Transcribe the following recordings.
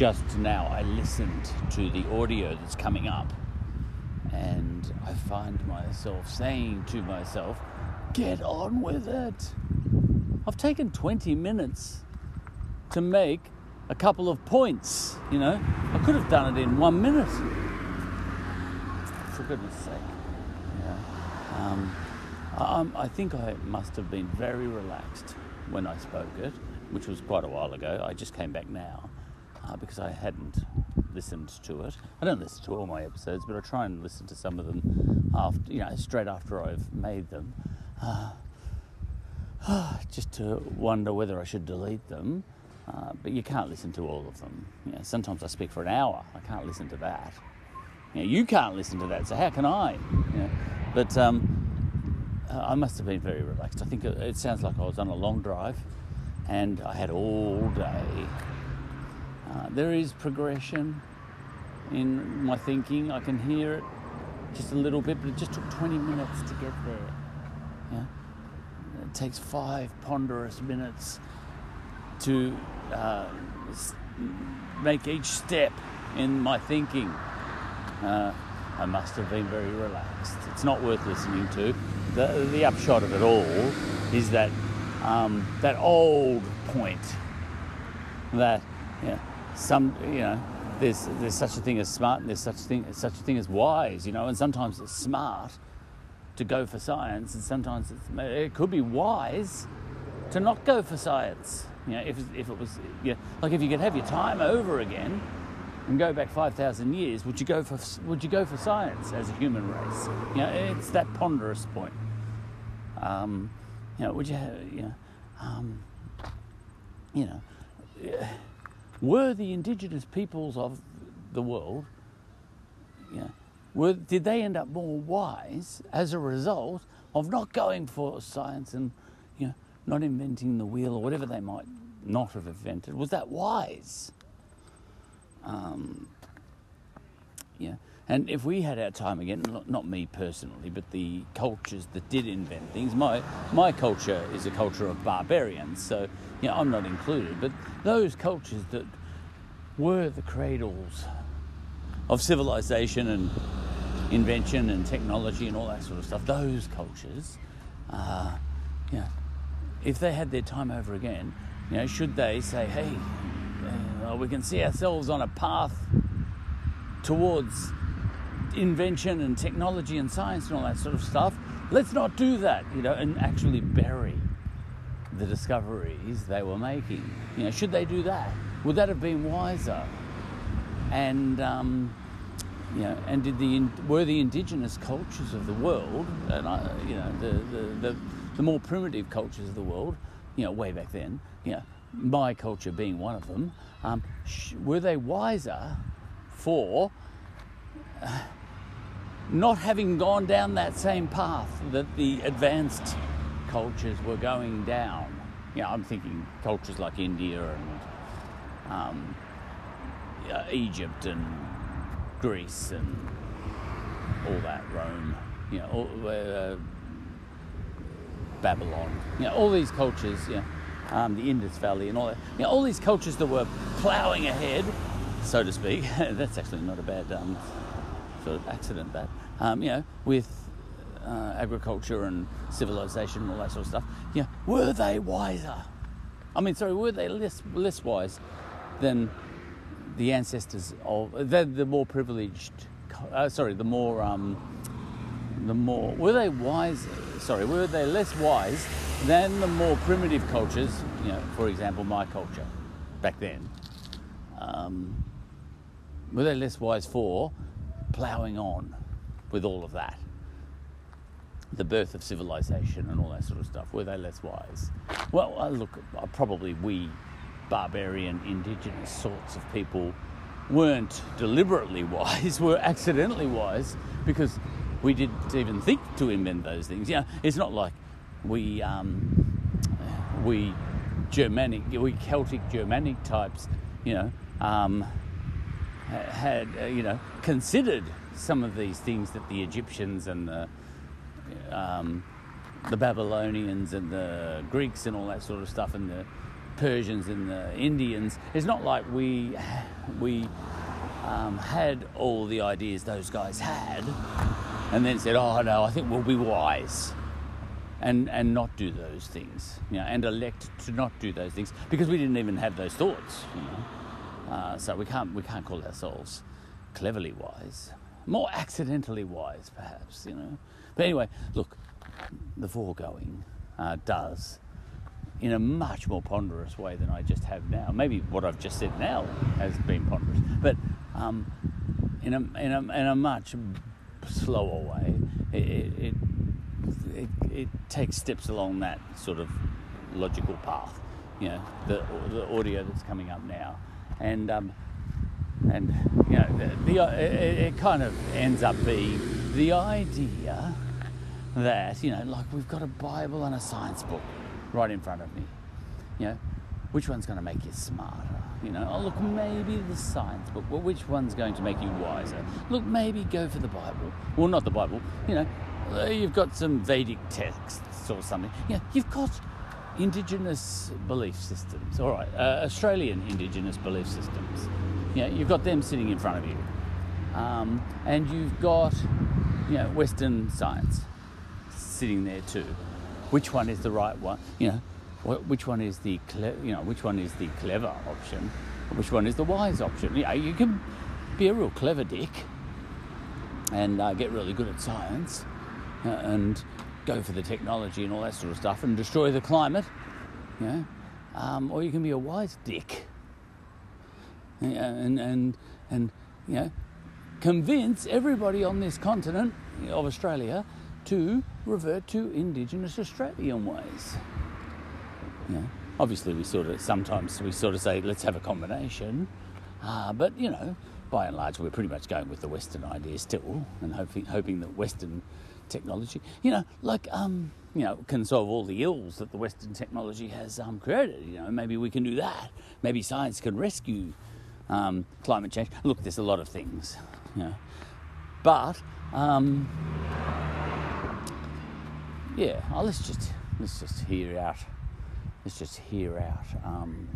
just now I listened to the audio that's coming up, and I find myself saying to myself, Get on with it. I've taken 20 minutes to make a couple of points, you know. I could have done it in one minute. For goodness sake. Yeah. Um, I, I think I must have been very relaxed when I spoke it, which was quite a while ago. I just came back now uh, because I hadn't listened to it. I don't listen to all my episodes, but I try and listen to some of them after, you know, straight after I've made them, uh, just to wonder whether I should delete them. Uh, but you can't listen to all of them. You know, sometimes I speak for an hour. I can't listen to that. You, know, you can't listen to that, so how can I? You know, but um, I must have been very relaxed. I think it, it sounds like I was on a long drive, and I had all day. Uh, there is progression in my thinking. I can hear it just a little bit, but it just took 20 minutes to get there. Yeah? It takes five ponderous minutes to uh, make each step in my thinking. Uh, I must have been very relaxed. It's not worth listening to. The, the upshot of it all is that um, that old point that know, some you know there's there's such a thing as smart and there's such a thing such a thing as wise, you know, and sometimes it's smart to go for science, and sometimes it could be wise to not go for science. You know, if, if it was, you know, like if you could have your time over again and go back 5,000 years, would you go for, would you go for science as a human race? You know, it's that ponderous point. Um, you know, would you have, you know, um, you know, were the indigenous peoples of the world, you know, were, did they end up more wise as a result of not going for science and you know, not inventing the wheel or whatever they might not have invented, was that wise? Um, yeah. And if we had our time again, not me personally, but the cultures that did invent things, my, my culture is a culture of barbarians, so you know, I'm not included, but those cultures that were the cradles of civilization and invention and technology and all that sort of stuff, those cultures, uh, yeah, if they had their time over again, you know, should they say, hey, uh, we can see ourselves on a path towards invention and technology and science and all that sort of stuff. Let's not do that, you know, and actually bury the discoveries they were making. You know, should they do that? Would that have been wiser? And um, you know, and did the were the indigenous cultures of the world, and I, you know, the, the, the the more primitive cultures of the world, you know, way back then, you know, my culture being one of them, um, sh- were they wiser for uh, not having gone down that same path that the advanced cultures were going down? You know, I'm thinking cultures like India and um, uh, Egypt and Greece and all that, Rome, you know, all, uh, Babylon, you know, all these cultures, you know, um, the Indus Valley and all that, you know, all these cultures that were ploughing ahead, so to speak. That's actually not a bad um, sort of accident, that, um, you know, with uh, agriculture and civilization and all that sort of stuff. You know, were they wiser? I mean, sorry, were they less less wise than the ancestors of the, the more privileged? Uh, sorry, the more um, the more were they wise? Sorry, were they less wise than the more primitive cultures? You know, for example, my culture back then. Um, were they less wise for ploughing on with all of that? The birth of civilization and all that sort of stuff. Were they less wise? Well, uh, look, uh, probably we barbarian, indigenous sorts of people weren't deliberately wise, were accidentally wise because we didn't even think to invent those things. Yeah, it's not like we um, we Germanic, we Celtic Germanic types, you know, um, had uh, you know considered some of these things that the Egyptians and the um, the Babylonians and the Greeks and all that sort of stuff and the Persians and the Indians. It's not like we we um, had all the ideas those guys had, and then said, "Oh no, I think we'll be wise." And, and not do those things, you know, and elect to not do those things because we didn't even have those thoughts, you know. Uh, so we can't we can't call ourselves cleverly wise, more accidentally wise, perhaps, you know. But anyway, look, the foregoing uh, does in a much more ponderous way than I just have now. Maybe what I've just said now has been ponderous, but um, in, a, in, a, in a much slower way, it, it, it, it, takes steps along that sort of logical path. You know, the, the audio that's coming up now. And, um, and you know, the, the, it, it kind of ends up being the idea that, you know, like we've got a Bible and a science book right in front of me. You know, which one's going to make you smarter? You know, oh, look, maybe the science book. Well, which one's going to make you wiser? Look, maybe go for the Bible. Well, not the Bible. You know, uh, you've got some Vedic texts or something. Yeah, you've got indigenous belief systems. All right, uh, Australian indigenous belief systems. Yeah, you've got them sitting in front of you. Um, and you've got, you know, Western science sitting there too. Which one is the right one? You know, which one is the cle- you know which one is the clever option? Which one is the wise option? You know, you can be a real clever dick and uh, get really good at science uh, and go for the technology and all that sort of stuff and destroy the climate. You know, um, or you can be a wise dick and and and you know convince everybody on this continent of Australia to revert to Indigenous Australian ways. You know, obviously, we sort of sometimes we sort of say let's have a combination, uh, but you know, by and large, we're pretty much going with the Western idea still, and hoping hoping that Western technology, you know, like um, you know, can solve all the ills that the Western technology has um, created. You know, maybe we can do that. Maybe science can rescue um, climate change. Look, there's a lot of things, you know, but um, yeah, oh, let's just let's just hear out. Let's just hear out. Um,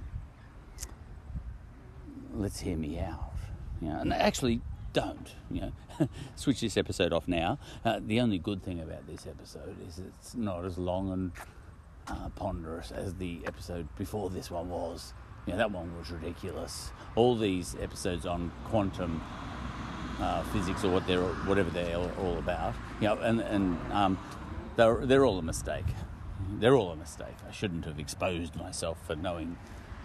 let's hear me out. You know, and actually don't. You know, switch this episode off now. Uh, the only good thing about this episode is it's not as long and uh, ponderous as the episode before this one was. Know, that one was ridiculous. All these episodes on quantum uh, physics or what they're whatever they're all about. You know, and and um, they're, they're all a mistake. They're all a mistake. I shouldn't have exposed myself for knowing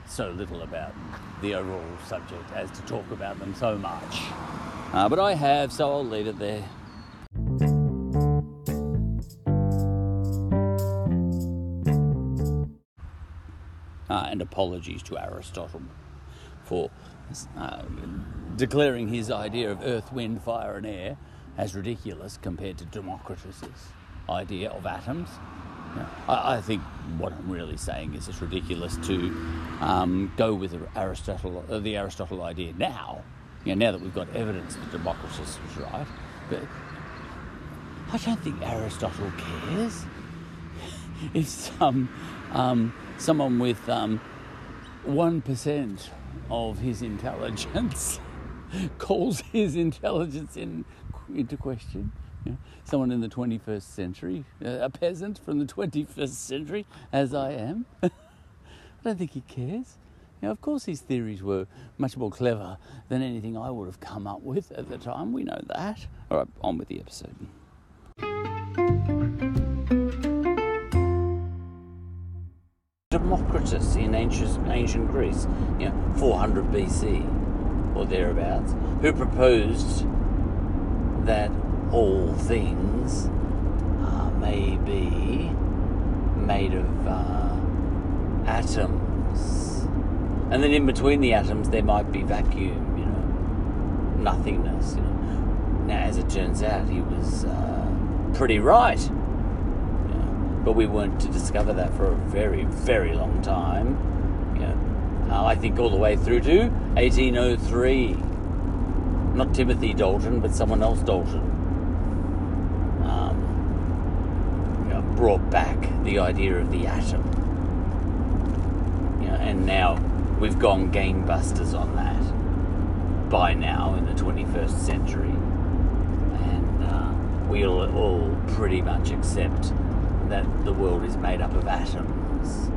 so little about the overall subject as to talk about them so much. Uh, but I have, so I'll leave it there. And apologies to Aristotle for uh, declaring his idea of earth, wind, fire, and air as ridiculous compared to Democritus's idea of atoms. I, think what I'm really saying is it's ridiculous to um, go with Aristotle, uh, the Aristotle idea now. You know, now that we've got evidence that Democritus was right, but I don't think Aristotle cares if some um, someone with um, one of his intelligence calls his intelligence in, into question. You know, someone in the 21st century, uh, a peasant from the 21st century, as I am. I don't think he cares. You know, of course, his theories were much more clever than anything I would have come up with at the time. We know that. All right, on with the episode. Democritus in ancient, ancient Greece, you know, 400 BC or thereabouts, who proposed that all things uh, may be made of uh, atoms. And then in between the atoms, there might be vacuum, you know, nothingness. You know. Now, as it turns out, he was uh, pretty right. You know. But we weren't to discover that for a very, very long time. You know. Uh, I think all the way through to 1803. Not Timothy Dalton, but someone else Dalton brought back the idea of the atom. You know, and now we've gone gangbusters on that by now in the 21st century. And uh, we'll all pretty much accept that the world is made up of atoms.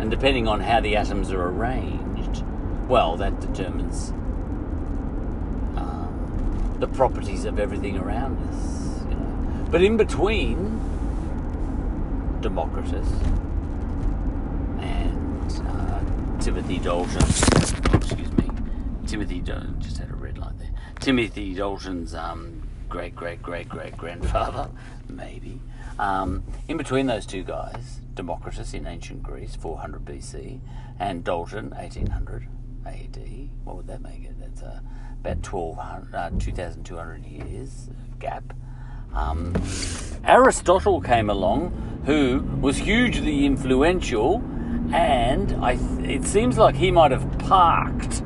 And depending on how the atoms are arranged, well, that determines um, the properties of everything around us. You know. But in between Democritus and uh, Timothy Dalton, oh, excuse me, Timothy Dalton, just had a red light there. Timothy Dalton's um, great great great great grandfather, maybe. Um, in between those two guys, Democritus in ancient Greece, 400 BC, and Dalton, 1800 AD. What would that make it? That's uh, about 1200, uh, 2,200 years gap. Um, Aristotle came along, who was hugely influential, and I th- it seems like he might have parked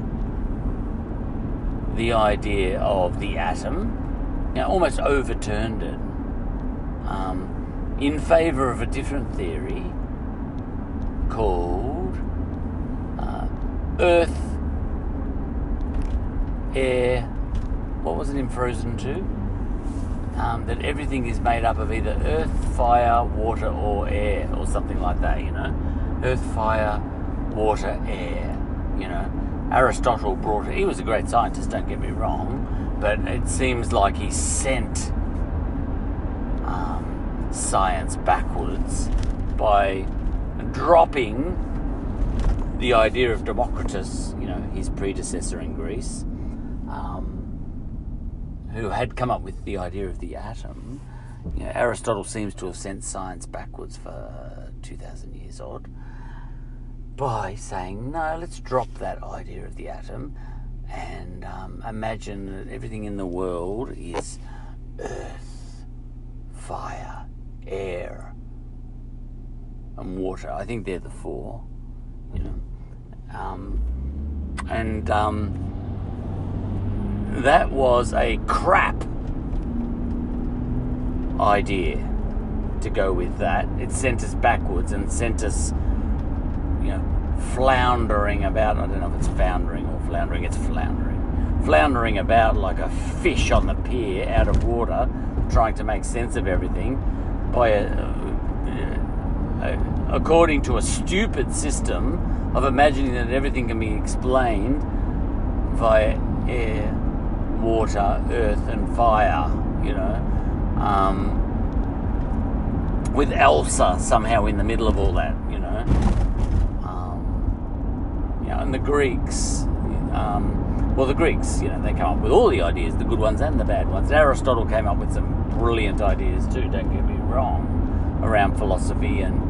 the idea of the atom, you know, almost overturned it. Um, in favour of a different theory called uh, Earth, Air, what was it in Frozen 2? Um, that everything is made up of either earth, fire, water, or air, or something like that, you know? Earth, fire, water, air, you know? Aristotle brought it, he was a great scientist, don't get me wrong, but it seems like he sent science backwards by dropping the idea of Democritus, you know, his predecessor in Greece, um, who had come up with the idea of the atom. You know, Aristotle seems to have sent science backwards for 2,000 years odd by saying, no, let's drop that idea of the atom and um, imagine that everything in the world is earth, fire, air, and water. I think they're the four, you know. Um, and um, that was a crap idea to go with that. It sent us backwards and sent us, you know, floundering about. I don't know if it's foundering or floundering, it's floundering. Floundering about like a fish on the pier out of water, trying to make sense of everything by a, a, according to a stupid system of imagining that everything can be explained via air, water, earth, and fire, you know. Um, with Elsa somehow in the middle of all that, you know. Um, know, and the Greeks, um, well, the Greeks, you know, they come up with all the ideas, the good ones and the bad ones. Aristotle came up with some brilliant ideas too, don't get me wrong, around philosophy and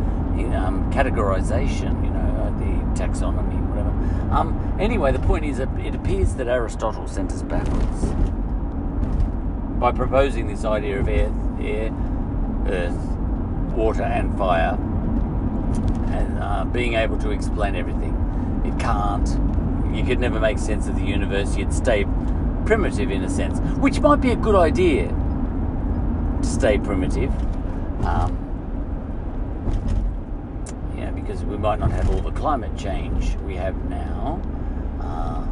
um, categorization, you know, uh, the taxonomy, whatever. Um, anyway, the point is it appears that Aristotle sent us backwards by proposing this idea of air, air earth, water, and fire, and uh, being able to explain everything. It can't. You could never make sense of the universe. You'd stay primitive in a sense, which might be a good idea to stay primitive. Um, yeah, because we might not have all the climate change we have now, uh,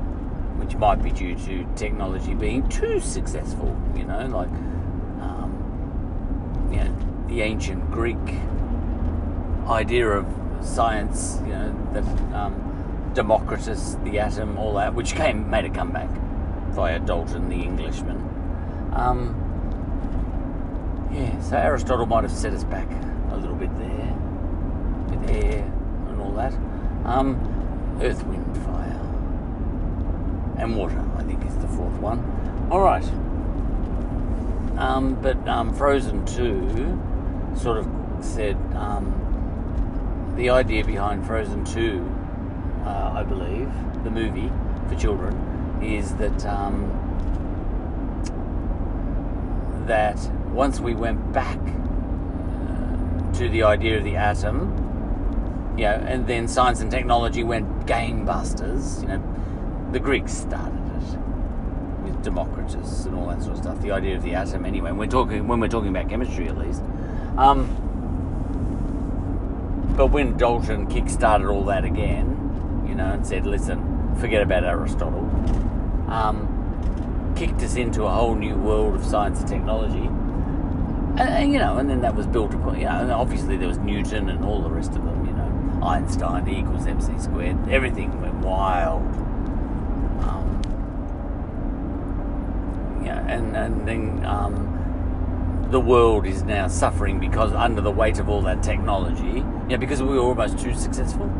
which might be due to technology being too successful. You know, like um, you know, the ancient Greek idea of science. You know that um, Democritus, the atom, all that, which came made a comeback via Dalton, the Englishman. Um, yeah, so Aristotle might have set us back a little bit there with air and all that. Um, earth, wind, fire, and water, I think, is the fourth one. All right. Um, but um, Frozen 2 sort of said um, the idea behind Frozen 2, uh, I believe, the movie for children, is that um, that once we went back uh, to the idea of the atom, you know, and then science and technology went gangbusters, you know, the Greeks started it with Democritus and all that sort of stuff. The idea of the atom, anyway. And we're talking when we're talking about chemistry, at least. Um, but when Dalton kick-started all that again, you know, and said, listen, forget about Aristotle. Um, kicked us into a whole new world of science and technology. And, and, you know, and then that was built upon, you know, and obviously there was Newton and all the rest of them, you know, Einstein, E equals MC squared, everything went wild. Um, yeah, and, and then um, the world is now suffering because under the weight of all that technology, yeah, because we were almost too successful.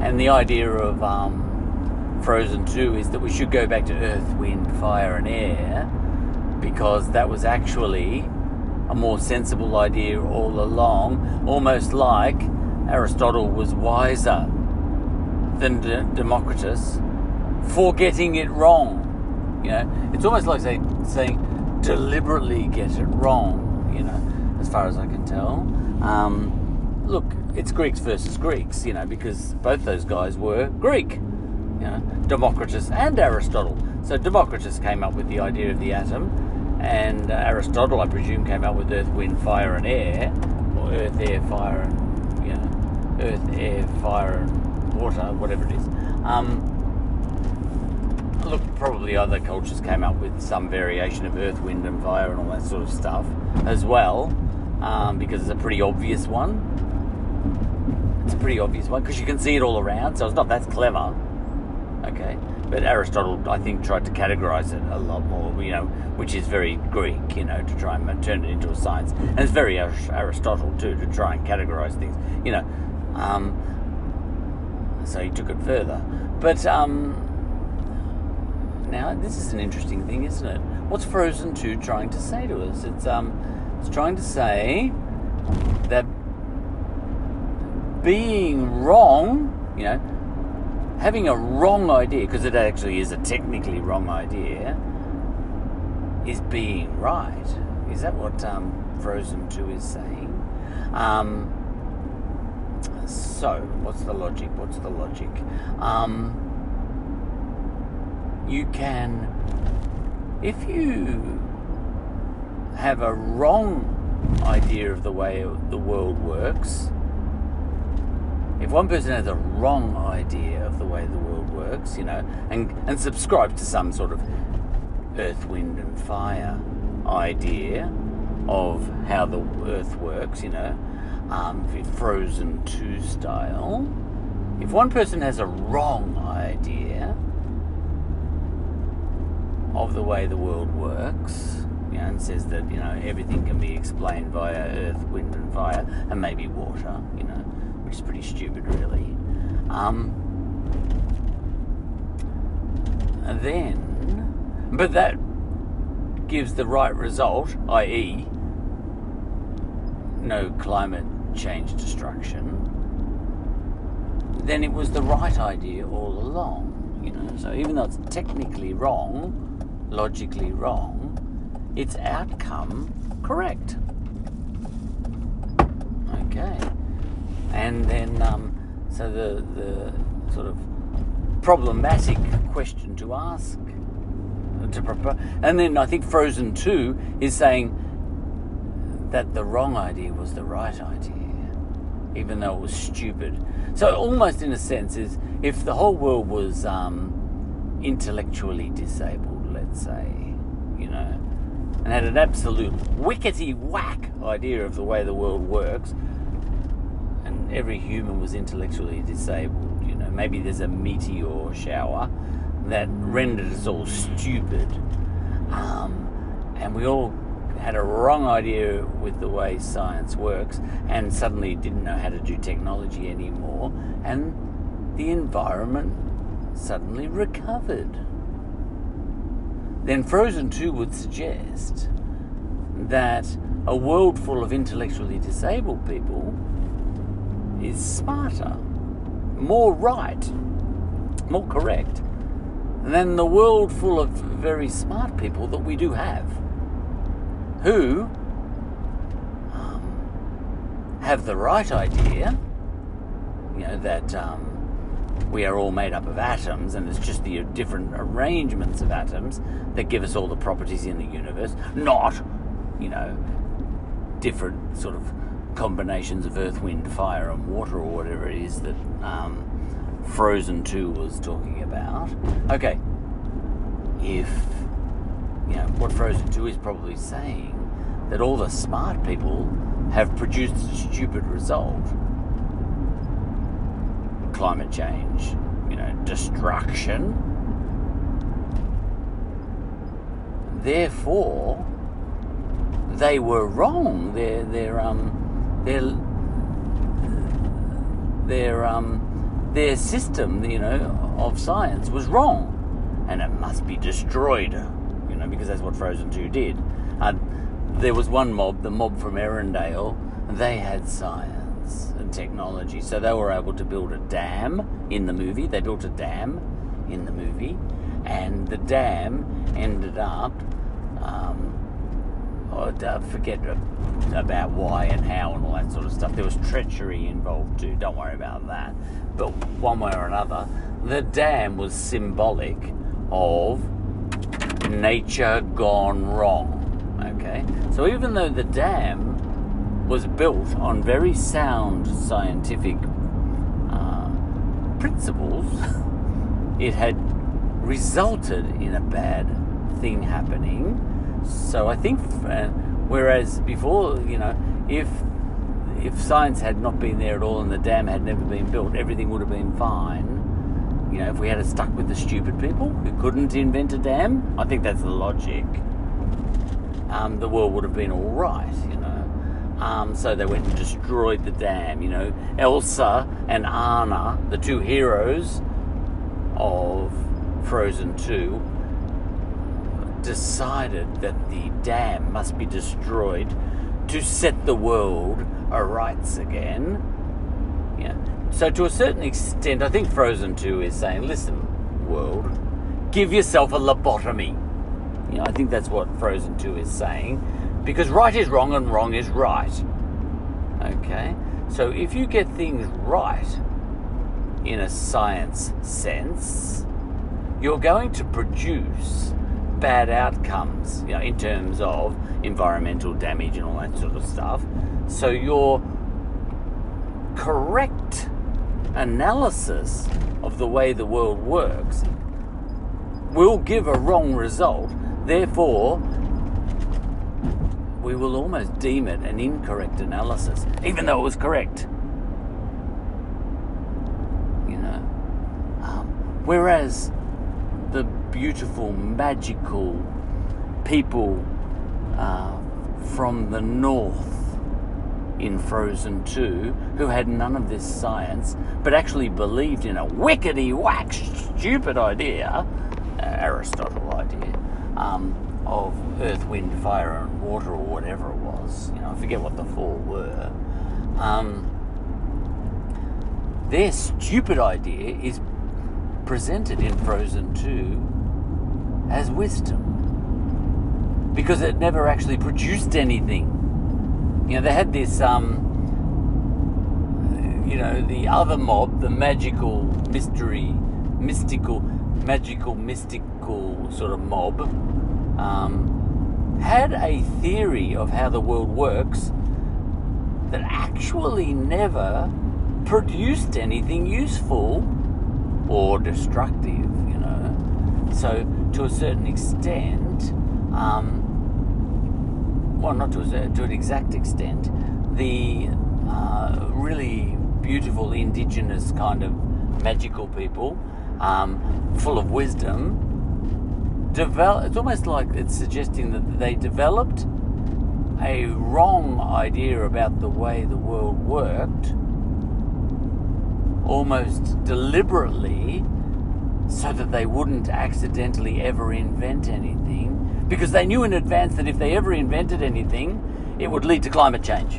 And the idea of um, Frozen 2 is that we should go back to earth, wind, fire, and air because that was actually a more sensible idea all along, almost like Aristotle was wiser than De- Democritus for getting it wrong. You know, it's almost like say, saying deliberately get it wrong, you know, as far as I can tell. Um, look, it's Greeks versus Greeks, you know, because both those guys were Greek you know, Democritus and Aristotle. So Democritus came up with the idea of the atom, and uh, Aristotle, I presume, came up with earth, wind, fire, and air, or earth, air, fire, and you know, earth, air, fire, and water, whatever it is. Um, look, probably other cultures came up with some variation of earth, wind, and fire, and all that sort of stuff as well, um, because it's a pretty obvious one. It's a pretty obvious one because you can see it all around, so it's not that clever. Okay, but Aristotle, I think, tried to categorize it a lot more, you know, which is very Greek, you know, to try and turn it into a science, and it's very Aristotle too to try and categorize things, you know. Um, so he took it further, but um, now this is an interesting thing, isn't it? What's Frozen Two trying to say to us? It's um, it's trying to say that being wrong, you know having a wrong idea, because it actually is a technically wrong idea, is being right. Is that what um, Frozen 2 is saying? Um, so, what's the logic? What's the logic? Um, you can, if you have a wrong idea of the way the world works, if one person has a wrong idea of the way the world works, you know, and, and subscribes to some sort of earth, wind, and fire idea of how the earth works, you know, um, Frozen 2 style, if one person has a wrong idea of the way the world works, you know, and says that, you know, everything can be explained via earth, wind, and fire, and maybe water, you know, is pretty stupid, really. Um, and then, but that gives the right result, i.e., no climate change destruction, then it was the right idea all along. You know, so even though it's technically wrong, logically wrong, its outcome correct. Okay and then um, so the the sort of problematic question to ask to propose, and then I think Frozen Two is saying that the wrong idea was the right idea, even though it was stupid. So almost in a sense is if the whole world was um, intellectually disabled, let's say, you know, and had an absolute wickety whack idea of the way the world works, every human was intellectually disabled. You know, maybe there's a meteor shower that rendered us all stupid, um, and we all had a wrong idea with the way science works, and suddenly didn't know how to do technology anymore, and the environment suddenly recovered. Then Frozen 2 would suggest that a world full of intellectually disabled people is smarter, more right, more correct than the world full of very smart people that we do have, who um, have the right idea, you know, that um, we are all made up of atoms and it's just the different arrangements of atoms that give us all the properties in the universe, not, you know, different sort of combinations of earth, wind, fire, and water, or whatever it is that um, Frozen 2 was talking about. Okay, if, you know, what Frozen 2 is probably saying, that all the smart people have produced a stupid result. Climate change, you know, destruction. Therefore, they were wrong. Their their um their their um their system, you know, of science was wrong, and it must be destroyed. You know, because that's what Frozen Two did. Uh, there was one mob, the mob from Arendelle. They had science and technology, so they were able to build a dam in the movie. They built a dam in the movie, and the dam ended up um, I forget about why and how and all that sort of stuff. There was treachery involved too. Don't worry about that. But one way or another, the dam was symbolic of nature gone wrong. Okay, so even though the dam was built on very sound scientific uh, principles, it had resulted in a bad thing happening so I think, uh, whereas before, you know, if if science had not been there at all and the dam had never been built, everything would have been fine. You know, if we had stuck with the stupid people who couldn't invent a dam, I think that's the logic. Um, the world would have been all right, you know. Um, so they went and destroyed the dam. You know, Elsa and Anna, the two heroes of Frozen Two, decided that the dam must be destroyed to set the world aright again. Yeah. So to a certain extent, I think Frozen 2 is saying, listen, world, give yourself a lobotomy. You know, I think that's what Frozen 2 is saying. Because right is wrong and wrong is right. Okay? So if you get things right in a science sense, you're going to produce bad outcomes, you know, in terms of environmental damage and all that sort of stuff. So your correct analysis of the way the world works will give a wrong result. Therefore, we will almost deem it an incorrect analysis, even though it was correct. You know. Um, whereas beautiful, magical people uh, from the north in Frozen 2 who had none of this science but actually believed in a wickety whack stupid idea, uh, Aristotle idea, um, of earth, wind, fire, and water, or whatever it was. You know, I forget what the four were. Um, their stupid idea is presented in Frozen 2 as wisdom because it never actually produced anything. You know, they had this, um, you know, the other mob, the magical mystery, mystical, magical, mystical sort of mob, um, had a theory of how the world works that actually never produced anything useful or destructive, you know. So, to a certain extent, um, well, not to, a, to an exact extent, the uh, really beautiful indigenous kind of magical people, um, full of wisdom, develop. It's almost like it's suggesting that they developed a wrong idea about the way the world worked almost deliberately so that they wouldn't accidentally ever invent anything because they knew in advance that if they ever invented anything it would lead to climate change.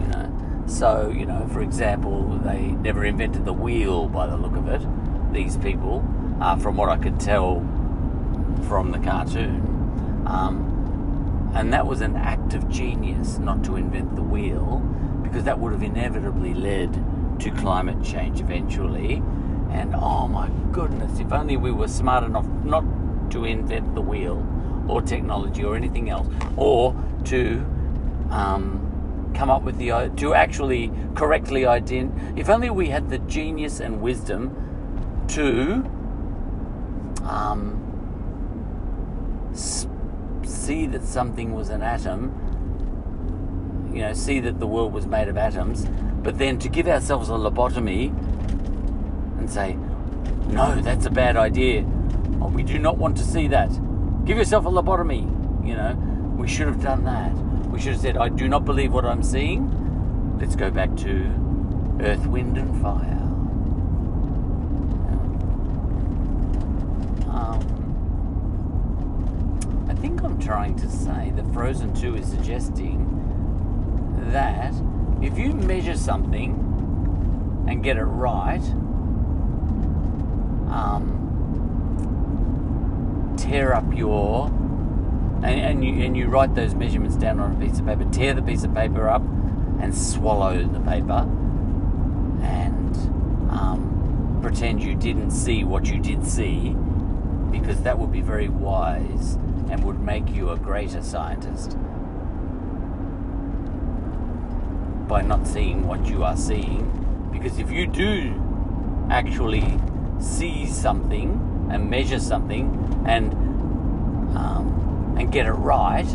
You know? So you know for example they never invented the wheel by the look of it. These people uh, from what i could tell from the cartoon um, and that was an act of genius not to invent the wheel because that would have inevitably led to climate change eventually. And oh my goodness, if only we were smart enough not to invent the wheel or technology or anything else, or to um, come up with the to actually correctly ident. If only we had the genius and wisdom to um, see that something was an atom. You know, see that the world was made of atoms, but then to give ourselves a lobotomy and say, no, that's a bad idea. Oh, we do not want to see that. Give yourself a lobotomy. You know, we should have done that. We should have said, I do not believe what I'm seeing. Let's go back to earth, wind, and fire. Um, I think I'm trying to say that Frozen 2 is suggesting that if you measure something and get it right, um, tear up your and, and you and you write those measurements down on a piece of paper, tear the piece of paper up, and swallow the paper, and um, pretend you didn't see what you did see, because that would be very wise and would make you a greater scientist by not seeing what you are seeing. Because if you do actually see something and measure something and um, and get it right,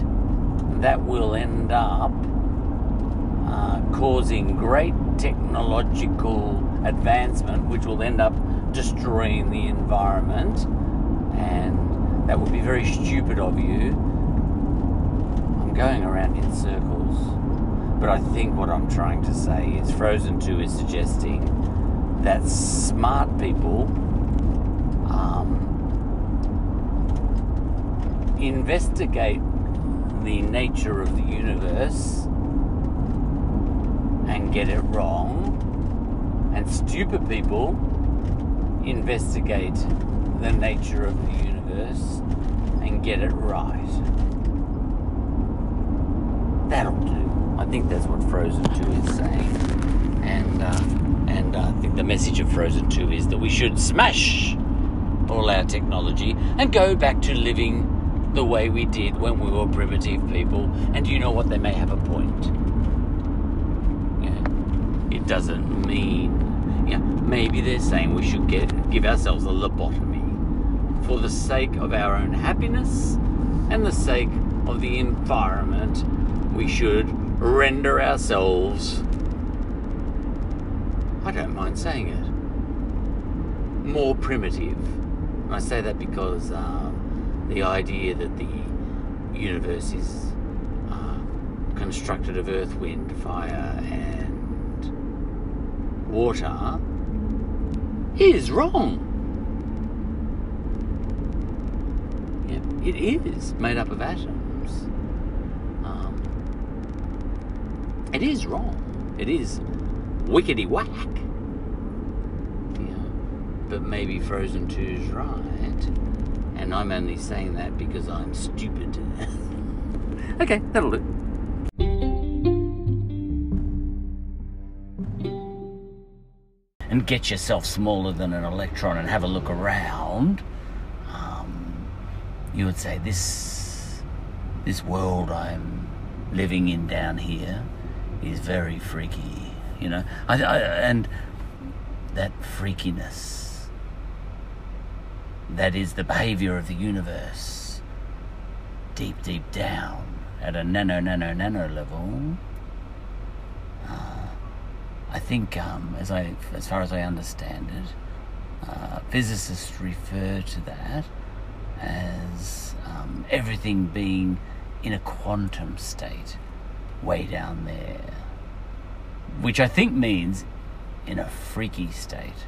that will end up uh, causing great technological advancement, which will end up destroying the environment. And that would be very stupid of you. I'm going around in circles, but I think what I'm trying to say is Frozen 2 is suggesting that smart people um, investigate the nature of the universe and get it wrong, and stupid people investigate the nature of the universe and get it right. That'll do. I think that's what Frozen 2 is saying. And, uh, and I think the message of Frozen 2 is that we should smash all our technology and go back to living the way we did when we were primitive people. And you know what? They may have a point. Yeah. It doesn't mean, yeah, maybe they're saying we should get give ourselves a lobotomy for the sake of our own happiness and the sake of the environment. We should render ourselves. I don't mind saying it. More primitive. I say that because. Uh, the idea that the universe is uh, constructed of earth, wind, fire, and water is wrong. Yeah, it is made up of atoms. Um, it is wrong. It is wickety whack. Yeah, but maybe Frozen 2 is right. And I'm only saying that because I'm stupid. okay, that'll do. And get yourself smaller than an electron and have a look around. Um, you would say this this world I'm living in down here is very freaky. You know, I, I, and that freakiness. That is the behavior of the universe. Deep, deep down, at a nano, nano, nano level, uh, I think, um, as I, as far as I understand it, uh, physicists refer to that as um, everything being in a quantum state, way down there, which I think means in a freaky state.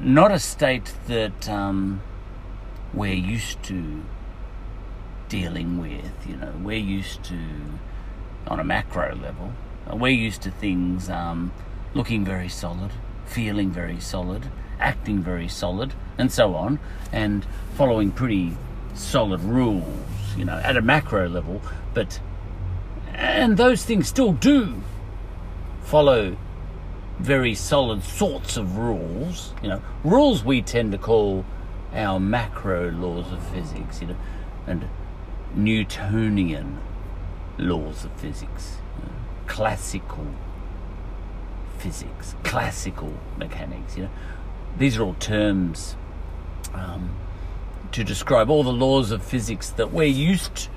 Not a state that um, we're used to dealing with. You know, we're used to, on a macro level, uh, we're used to things um, looking very solid, feeling very solid, acting very solid, and so on, and following pretty solid rules, you know, at a macro level. But, and those things still do follow very solid sorts of rules. You know, rules we tend to call our macro laws of physics, you know, and Newtonian laws of physics, you know, classical physics, classical mechanics. You know, these are all terms um, to describe all the laws of physics that we're used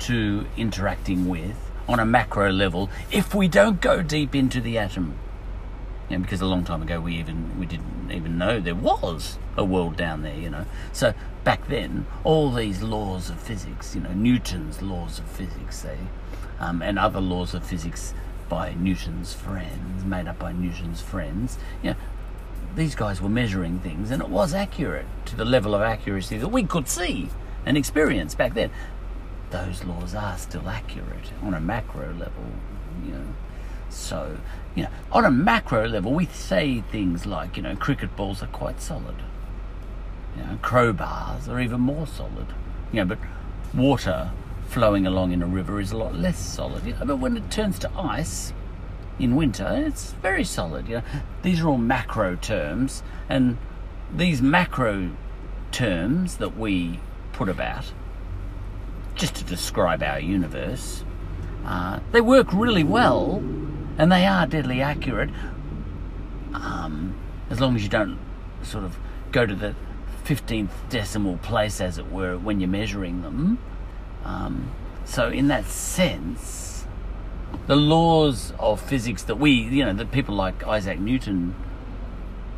to interacting with on a macro level if we don't go deep into the atom. You because a long time ago we even we didn't even know there was a world down there, you know. So back then, all these laws of physics, you know, Newton's laws of physics, they, um, and other laws of physics by Newton's friends, made up by Newton's friends, you know, these guys were measuring things, and it was accurate to the level of accuracy that we could see and experience back then. Those laws are still accurate on a macro level, you know. So, you know, on a macro level, we say things like, you know, cricket balls are quite solid. You know, crowbars are even more solid. You know, but water flowing along in a river is a lot less solid. You know, but when it turns to ice in winter, it's very solid. You know, these are all macro terms, and these macro terms that we put about just to describe our universe, uh, they work really well and they are deadly accurate um, as long as you don't sort of go to the 15th decimal place, as it were, when you're measuring them. Um, so, in that sense, the laws of physics that we, you know, that people like Isaac Newton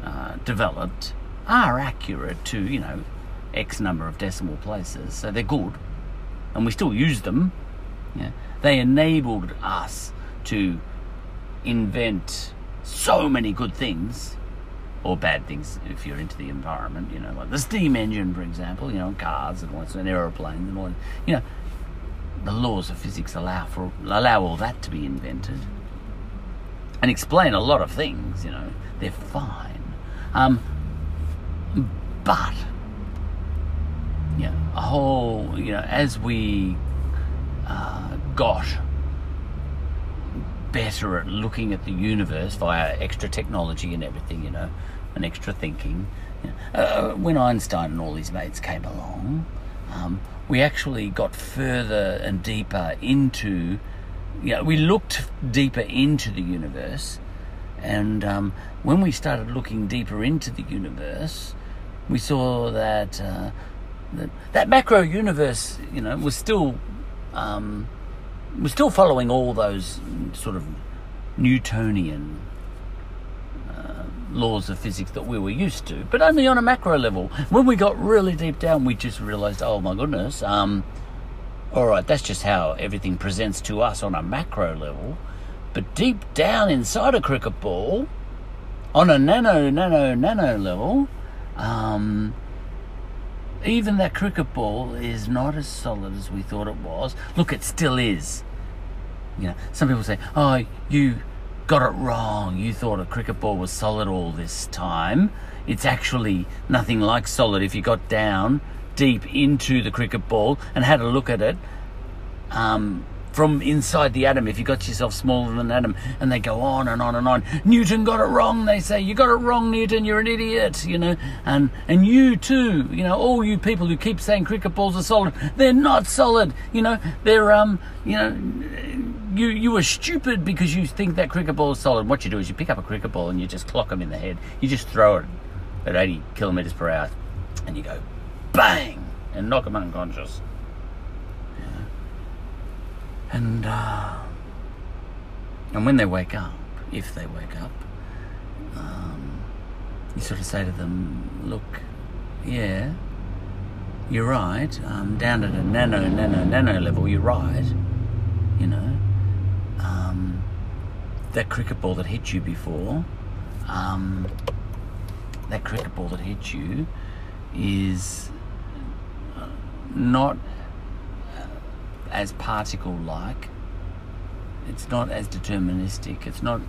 uh, developed are accurate to, you know, X number of decimal places. So they're good. And we still use them. Yeah. They enabled us to invent so many good things or bad things if you're into the environment, you know, like the steam engine, for example, you know, cars and what's and aeroplanes and all, you know, the laws of physics allow for allow all that to be invented and explain a lot of things. You know, they're fine, um, but yeah, a whole you know as we uh, got better at looking at the universe via extra technology and everything, you know, and extra thinking. You know, uh, when Einstein and all his mates came along, um, we actually got further and deeper into, you know, we looked deeper into the universe. And um, when we started looking deeper into the universe, we saw that uh, that, macro universe, you know, was still um, we're still following all those sort of Newtonian uh, laws of physics that we were used to, but only on a macro level. When we got really deep down, we just realized, oh my goodness, um, all right, that's just how everything presents to us on a macro level. But deep down inside a cricket ball, on a nano, nano, nano level, um, even that cricket ball is not as solid as we thought it was. Look, it still is. You know, some people say, "Oh, you got it wrong. You thought a cricket ball was solid all this time. It's actually nothing like solid. If you got down deep into the cricket ball and had a look at it, um, from inside the atom. If you got yourself smaller than an atom and they go on and on and on. Newton got it wrong they say. You got it wrong newton. You're an idiot you know. And and you too you know. All you people who keep saying cricket balls are solid they're not solid you know. They're um you know you you are stupid because you think that cricket ball is solid. What you do is you pick up a cricket ball and you just clock them in the head. You just throw it at 80 kilometers per hour and you go bang and knock them unconscious and uh, and when they wake up, if they wake up, um, you sort of say to them, "Look, yeah, you're right. Um, down at a nano, nano, nano level, you're right. You know, um, that cricket ball that hit you before, um, that cricket ball that hit you, is not as particle like. It's not as deterministic. It's not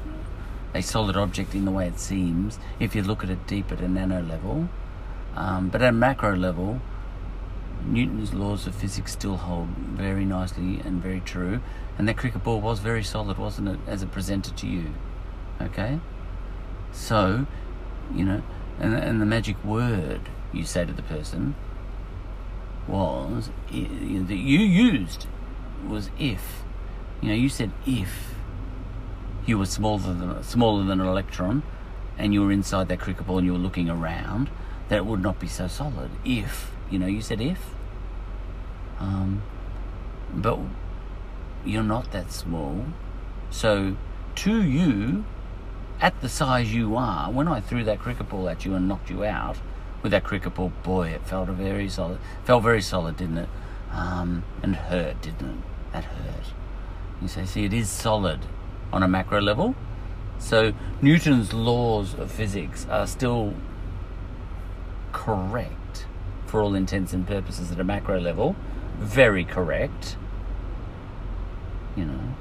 a solid object in the way it seems if you look at it deep at a nano level. Um, but at a macro level, Newton's laws of physics still hold very nicely and very true. And that cricket ball was very solid, wasn't it, as it presented to you? Okay? So, you know, and, and the magic word you say to the person was that you used was if. You know, you said if you were smaller than smaller than an electron, and you were inside that cricket ball and you were looking around, that it would not be so solid. If you know, you said if. Um, but you're not that small, so to you, at the size you are, when I threw that cricket ball at you and knocked you out with that cricket ball, boy, it felt a very solid. Felt very solid, didn't it? Um, and hurt, didn't it? That hurt. You say, see, it is solid on a macro level. So Newton's laws of physics are still correct for all intents and purposes at a macro level. Very correct. You know.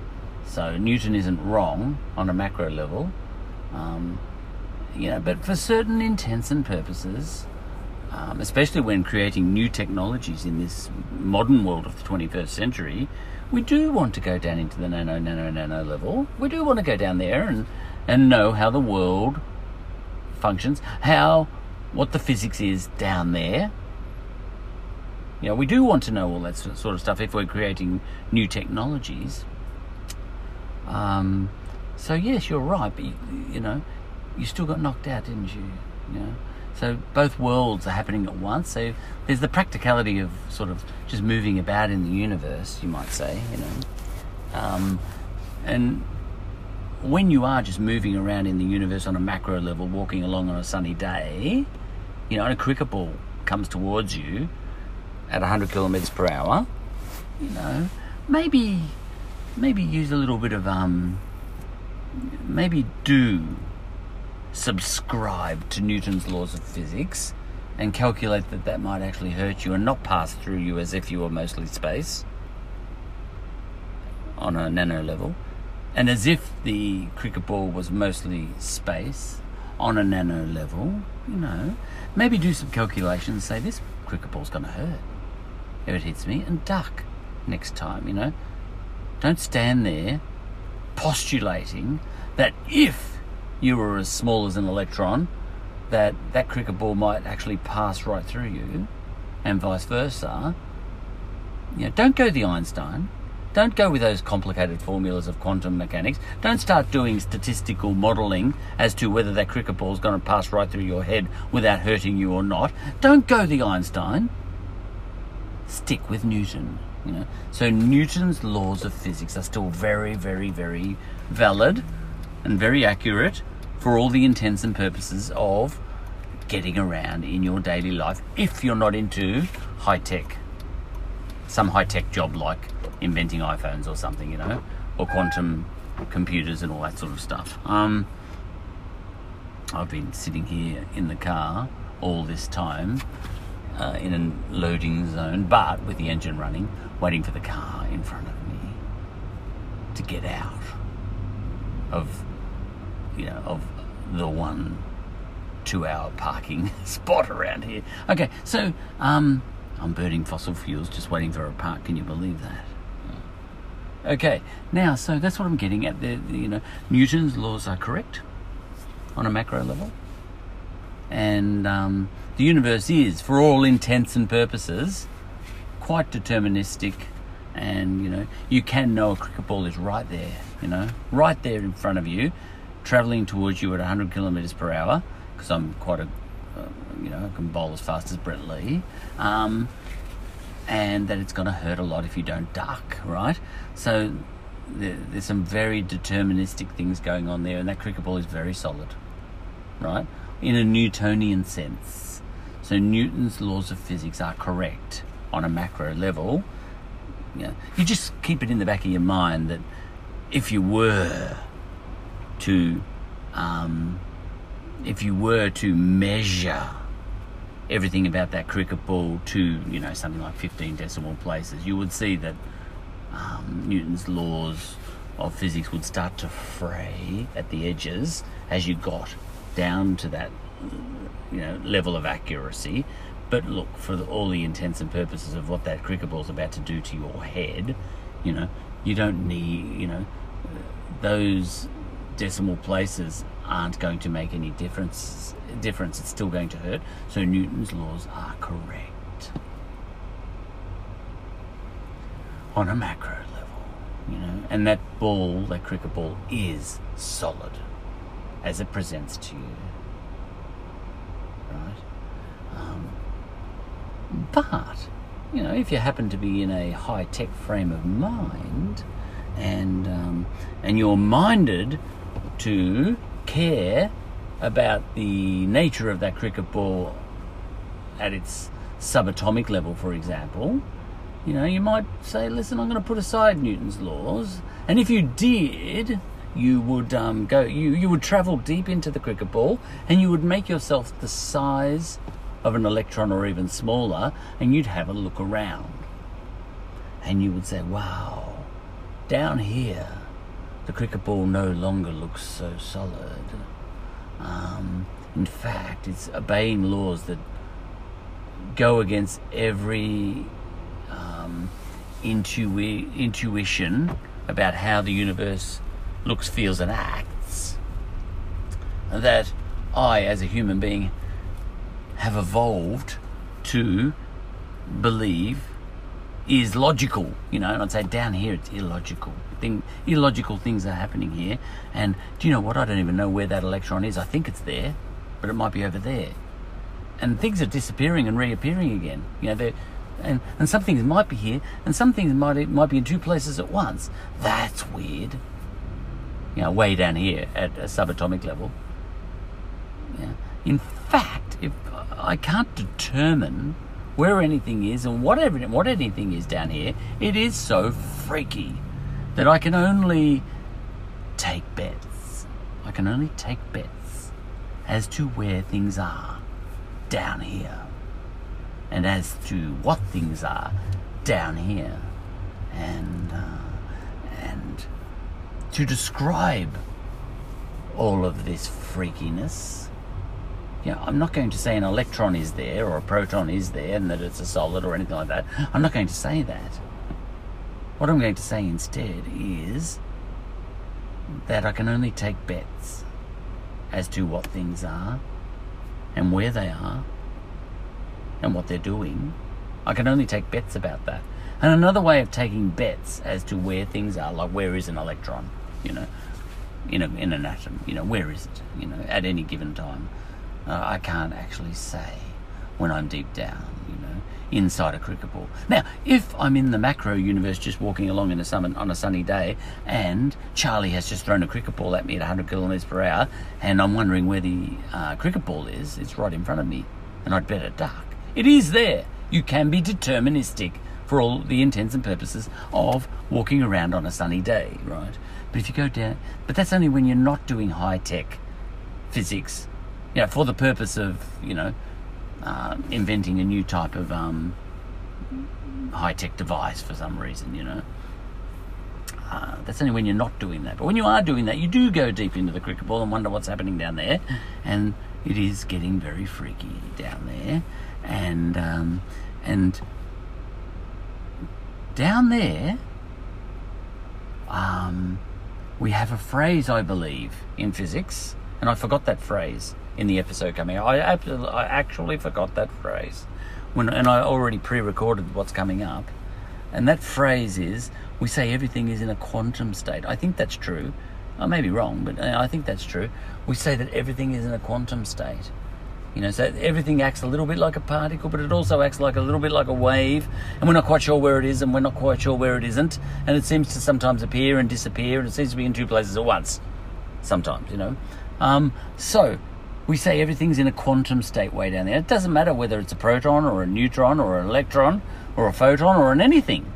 So Newton isn't wrong on a macro level. Um, you know, but for certain intents and purposes, um, especially when creating new technologies in this modern world of the 21st century, we do want to go down into the nano, nano, nano level. We do want to go down there and, and know how the world functions, how, what the physics is down there. You know, we do want to know all that sort of stuff if we're creating new technologies. Um, so yes, you're right, but you, you know, you still got knocked out, didn't you? You know. So both worlds are happening at once. So there's the practicality of sort of just moving about in the universe, you might say, you know. Um, and when you are just moving around in the universe on a macro level, walking along on a sunny day, you know, and a cricket ball comes towards you at 100 kilometers per hour, you know, maybe, maybe use a little bit of, um, maybe do subscribe to Newton's laws of physics and calculate that that might actually hurt you and not pass through you as if you were mostly space on a nano level, and as if the cricket ball was mostly space on a nano level, you know, maybe do some calculations, say this cricket ball's going to hurt if it hits me, and duck next time, you know. Don't stand there postulating that if you were as small as an electron, that that cricket ball might actually pass right through you, and vice versa. You know, don't go the Einstein. Don't go with those complicated formulas of quantum mechanics. Don't start doing statistical modelling as to whether that cricket ball is going to pass right through your head without hurting you or not. Don't go the Einstein. Stick with Newton. You know, so Newton's laws of physics are still very, very, very valid and very accurate for all the intents and purposes of getting around in your daily life if you're not into high tech. Some high tech job like inventing iPhones or something, you know, or quantum computers and all that sort of stuff. Um, I've been sitting here in the car all this time uh, in a loading zone, but with the engine running, waiting for the car in front of me to get out of you know, of the one two hour parking spot around here. Okay, so um, I'm burning fossil fuels just waiting for a park. Can you believe that? Okay, now, so that's what I'm getting at. The, you know, Newton's laws are correct on a macro level. And um, the universe is, for all intents and purposes, quite deterministic. And, you know, you can know a cricket ball is right there, you know, right there in front of you traveling towards you at 100 kilometres per hour, because I'm quite a, uh, you know, I can bowl as fast as Brett Lee, um, and that it's going to hurt a lot if you don't duck, right? So there, there's some very deterministic things going on there, and that cricket ball is very solid, right? In a Newtonian sense. So Newton's laws of physics are correct on a macro level. You, know, you just keep it in the back of your mind that if you were to, um, if you were to measure everything about that cricket ball to, you know, something like 15 decimal places, you would see that um, Newton's laws of physics would start to fray at the edges as you got down to that, you know, level of accuracy. But look, for the, all the intents and purposes of what that cricket ball is about to do to your head, you know, you don't need, you know, those decimal places aren't going to make any difference. Difference. It's still going to hurt. So Newton's laws are correct on a macro level. You know, and that ball, that cricket ball, is solid as it presents to you. Right? Um, but, you know, if you happen to be in a high tech frame of mind and, um, and you're minded to care about the nature of that cricket ball at its subatomic level, for example, you know, you might say, listen, I'm going to put aside Newton's laws. And if you did, you would um, go, you, you would travel deep into the cricket ball and you would make yourself the size of an electron or even smaller, and you'd have a look around. And you would say, wow, down here, the cricket ball no longer looks so solid. Um, in fact, it's obeying laws that go against every um, intui- intuition about how the universe looks, feels, and acts. That I, as a human being, have evolved to believe is logical, you know, and I'd say down here it's illogical. Thing, illogical things are happening here. And do you know what? I don't even know where that electron is. I think it's there, but it might be over there. And things are disappearing and reappearing again. You know, and, and some things might be here, and some things might might be in two places at once. That's weird. You know, way down here at a subatomic level. Yeah. In fact, if I can't determine where anything is and whatever what anything is down here, it is so freaky that I can only take bets. I can only take bets as to where things are down here and as to what things are down here and uh, and to describe all of this freakiness you know, I'm not going to say an electron is there or a proton is there and that it's a solid or anything like that. I'm not going to say that. What I'm going to say instead is that I can only take bets as to what things are and where they are and what they're doing. I can only take bets about that. And another way of taking bets as to where things are, like where is an electron, you know, in, a, in an atom, you know, where is it, you know, at any given time. Uh, I can't actually say when I'm deep down, you know, inside a cricket ball. Now, if I'm in the macro universe just walking along in a sun, on a sunny day and Charlie has just thrown a cricket ball at me at 100 kilometres per hour and I'm wondering where the uh, cricket ball is, it's right in front of me and I'd better duck. It is there. You can be deterministic for all the intents and purposes of walking around on a sunny day, right? But if you go down, but that's only when you're not doing high tech physics you know, for the purpose of, you know, uh, inventing a new type of um, high tech device for some reason, you know. Uh, that's only when you're not doing that. But when you are doing that, you do go deep into the cricket ball and wonder what's happening down there. And it is getting very freaky down there. And, um, and down there, um, we have a phrase, I believe, in physics, and I forgot that phrase in the episode coming I, I actually forgot that phrase. When, and I already pre recorded what's coming up. And that phrase is we say everything is in a quantum state. I think that's true. I may be wrong, but I think that's true. We say that everything is in a quantum state. You know, so everything acts a little bit like a particle, but it also acts like a little bit like a wave, and we're not quite sure where it is, and we're not quite sure where it isn't, and it seems to sometimes appear and disappear, and it seems to be in two places at once. Sometimes, you know. Um, so we say everything's in a quantum state way down there. It doesn't matter whether it's a proton or a neutron or an electron or a photon or an anything.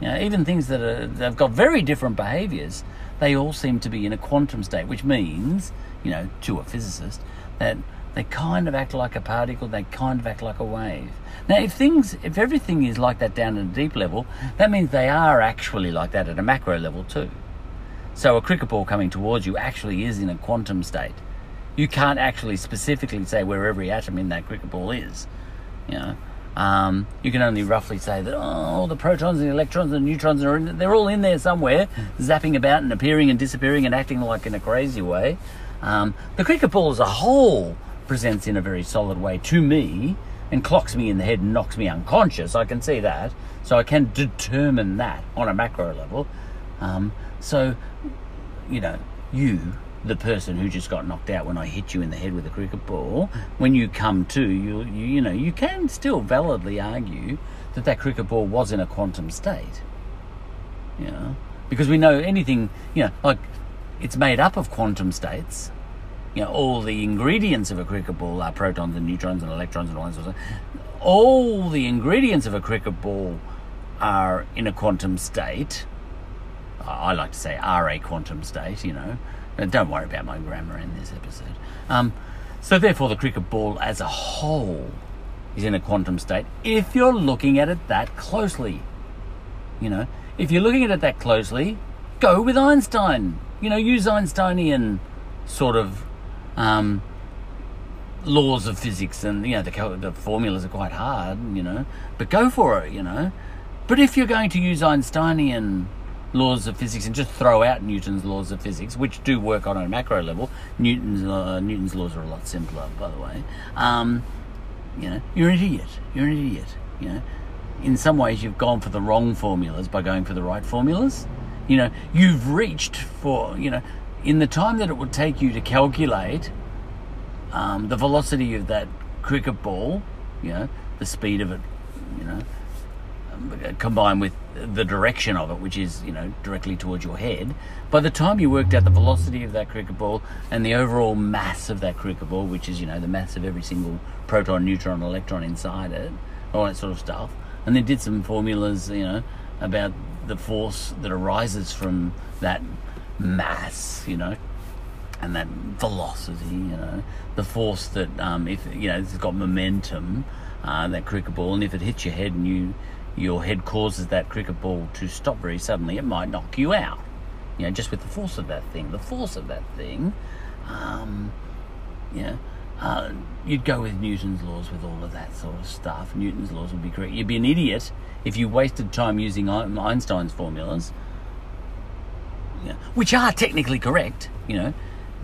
You know, even things that are, have got very different behaviors, they all seem to be in a quantum state, which means, you know, to a physicist, that they kind of act like a particle, they kind of act like a wave. Now, if things, if everything is like that down at a deep level, that means they are actually like that at a macro level too. So a cricket ball coming towards you actually is in a quantum state you can't actually specifically say where every atom in that cricket ball is. You know, um, you can only roughly say that oh, the protons and the electrons and neutrons are in, they're all in there somewhere, zapping about and appearing and disappearing and acting like in a crazy way. Um, the cricket ball as a whole presents in a very solid way to me, and clocks me in the head and knocks me unconscious. I can see that. So I can determine that on a macro level. Um, so, you know, you, the person who just got knocked out when I hit you in the head with a cricket ball, when you come to, you, you, you know, you can still validly argue that that cricket ball was in a quantum state. You know, because we know anything, you know, like it's made up of quantum states. You know, all the ingredients of a cricket ball are protons and neutrons and electrons and all that sort of stuff. All the ingredients of a cricket ball are in a quantum state. I like to say are a quantum state, you know. Don't worry about my grammar in this episode. Um, so, therefore, the cricket ball as a whole is in a quantum state if you're looking at it that closely. You know, if you're looking at it that closely, go with Einstein. You know, use Einsteinian sort of um, laws of physics, and you know the the formulas are quite hard. You know, but go for it. You know, but if you're going to use Einsteinian laws of physics and just throw out Newton's laws of physics, which do work on a macro level, Newton's uh, Newton's laws are a lot simpler, by the way. Um, you know, you're an idiot. You're an idiot. You know, in some ways, you've gone for the wrong formulas by going for the right formulas. You know, you've reached for you know, in the time that it would take you to calculate um, the velocity of that cricket ball, you know, the speed of it, you know, combined with the direction of it, which is you know directly towards your head. By the time you worked out the velocity of that cricket ball and the overall mass of that cricket ball, which is you know the mass of every single proton, neutron, electron inside it, all that sort of stuff, and they did some formulas, you know, about the force that arises from that mass, you know, and that velocity, you know, the force that um, if you know it's got momentum, uh, that cricket ball, and if it hits your head and you your head causes that cricket ball to stop very suddenly, it might knock you out. You know, just with the force of that thing. The force of that thing, um, you know, uh, you'd go with Newton's laws with all of that sort of stuff. Newton's laws would be correct. You'd be an idiot if you wasted time using Einstein's formulas, you know, which are technically correct. You know,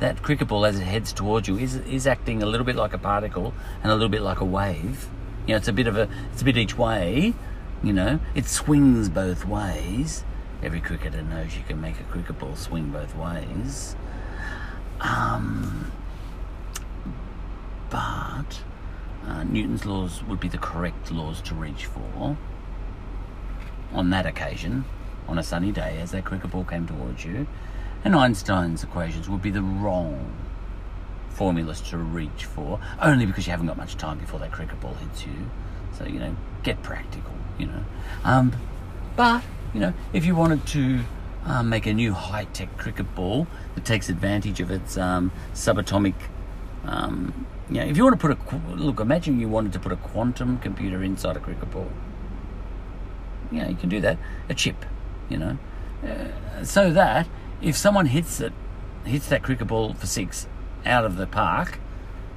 that cricket ball as it heads towards you is is acting a little bit like a particle and a little bit like a wave. You know, it's a bit of a it's a bit each way, you know, it swings both ways. Every cricketer knows you can make a cricket ball swing both ways. Um, but uh, Newton's laws would be the correct laws to reach for on that occasion, on a sunny day, as that cricket ball came towards you. And Einstein's equations would be the wrong formulas to reach for, only because you haven't got much time before that cricket ball hits you. So, you know, get practical you know. Um, but, you know, if you wanted to um, make a new high tech cricket ball that takes advantage of its um, subatomic. Um, you know, if you want to put a look, imagine you wanted to put a quantum computer inside a cricket ball. Yeah, you can do that. A chip, you know, uh, so that if someone hits it, hits that cricket ball for six out of the park,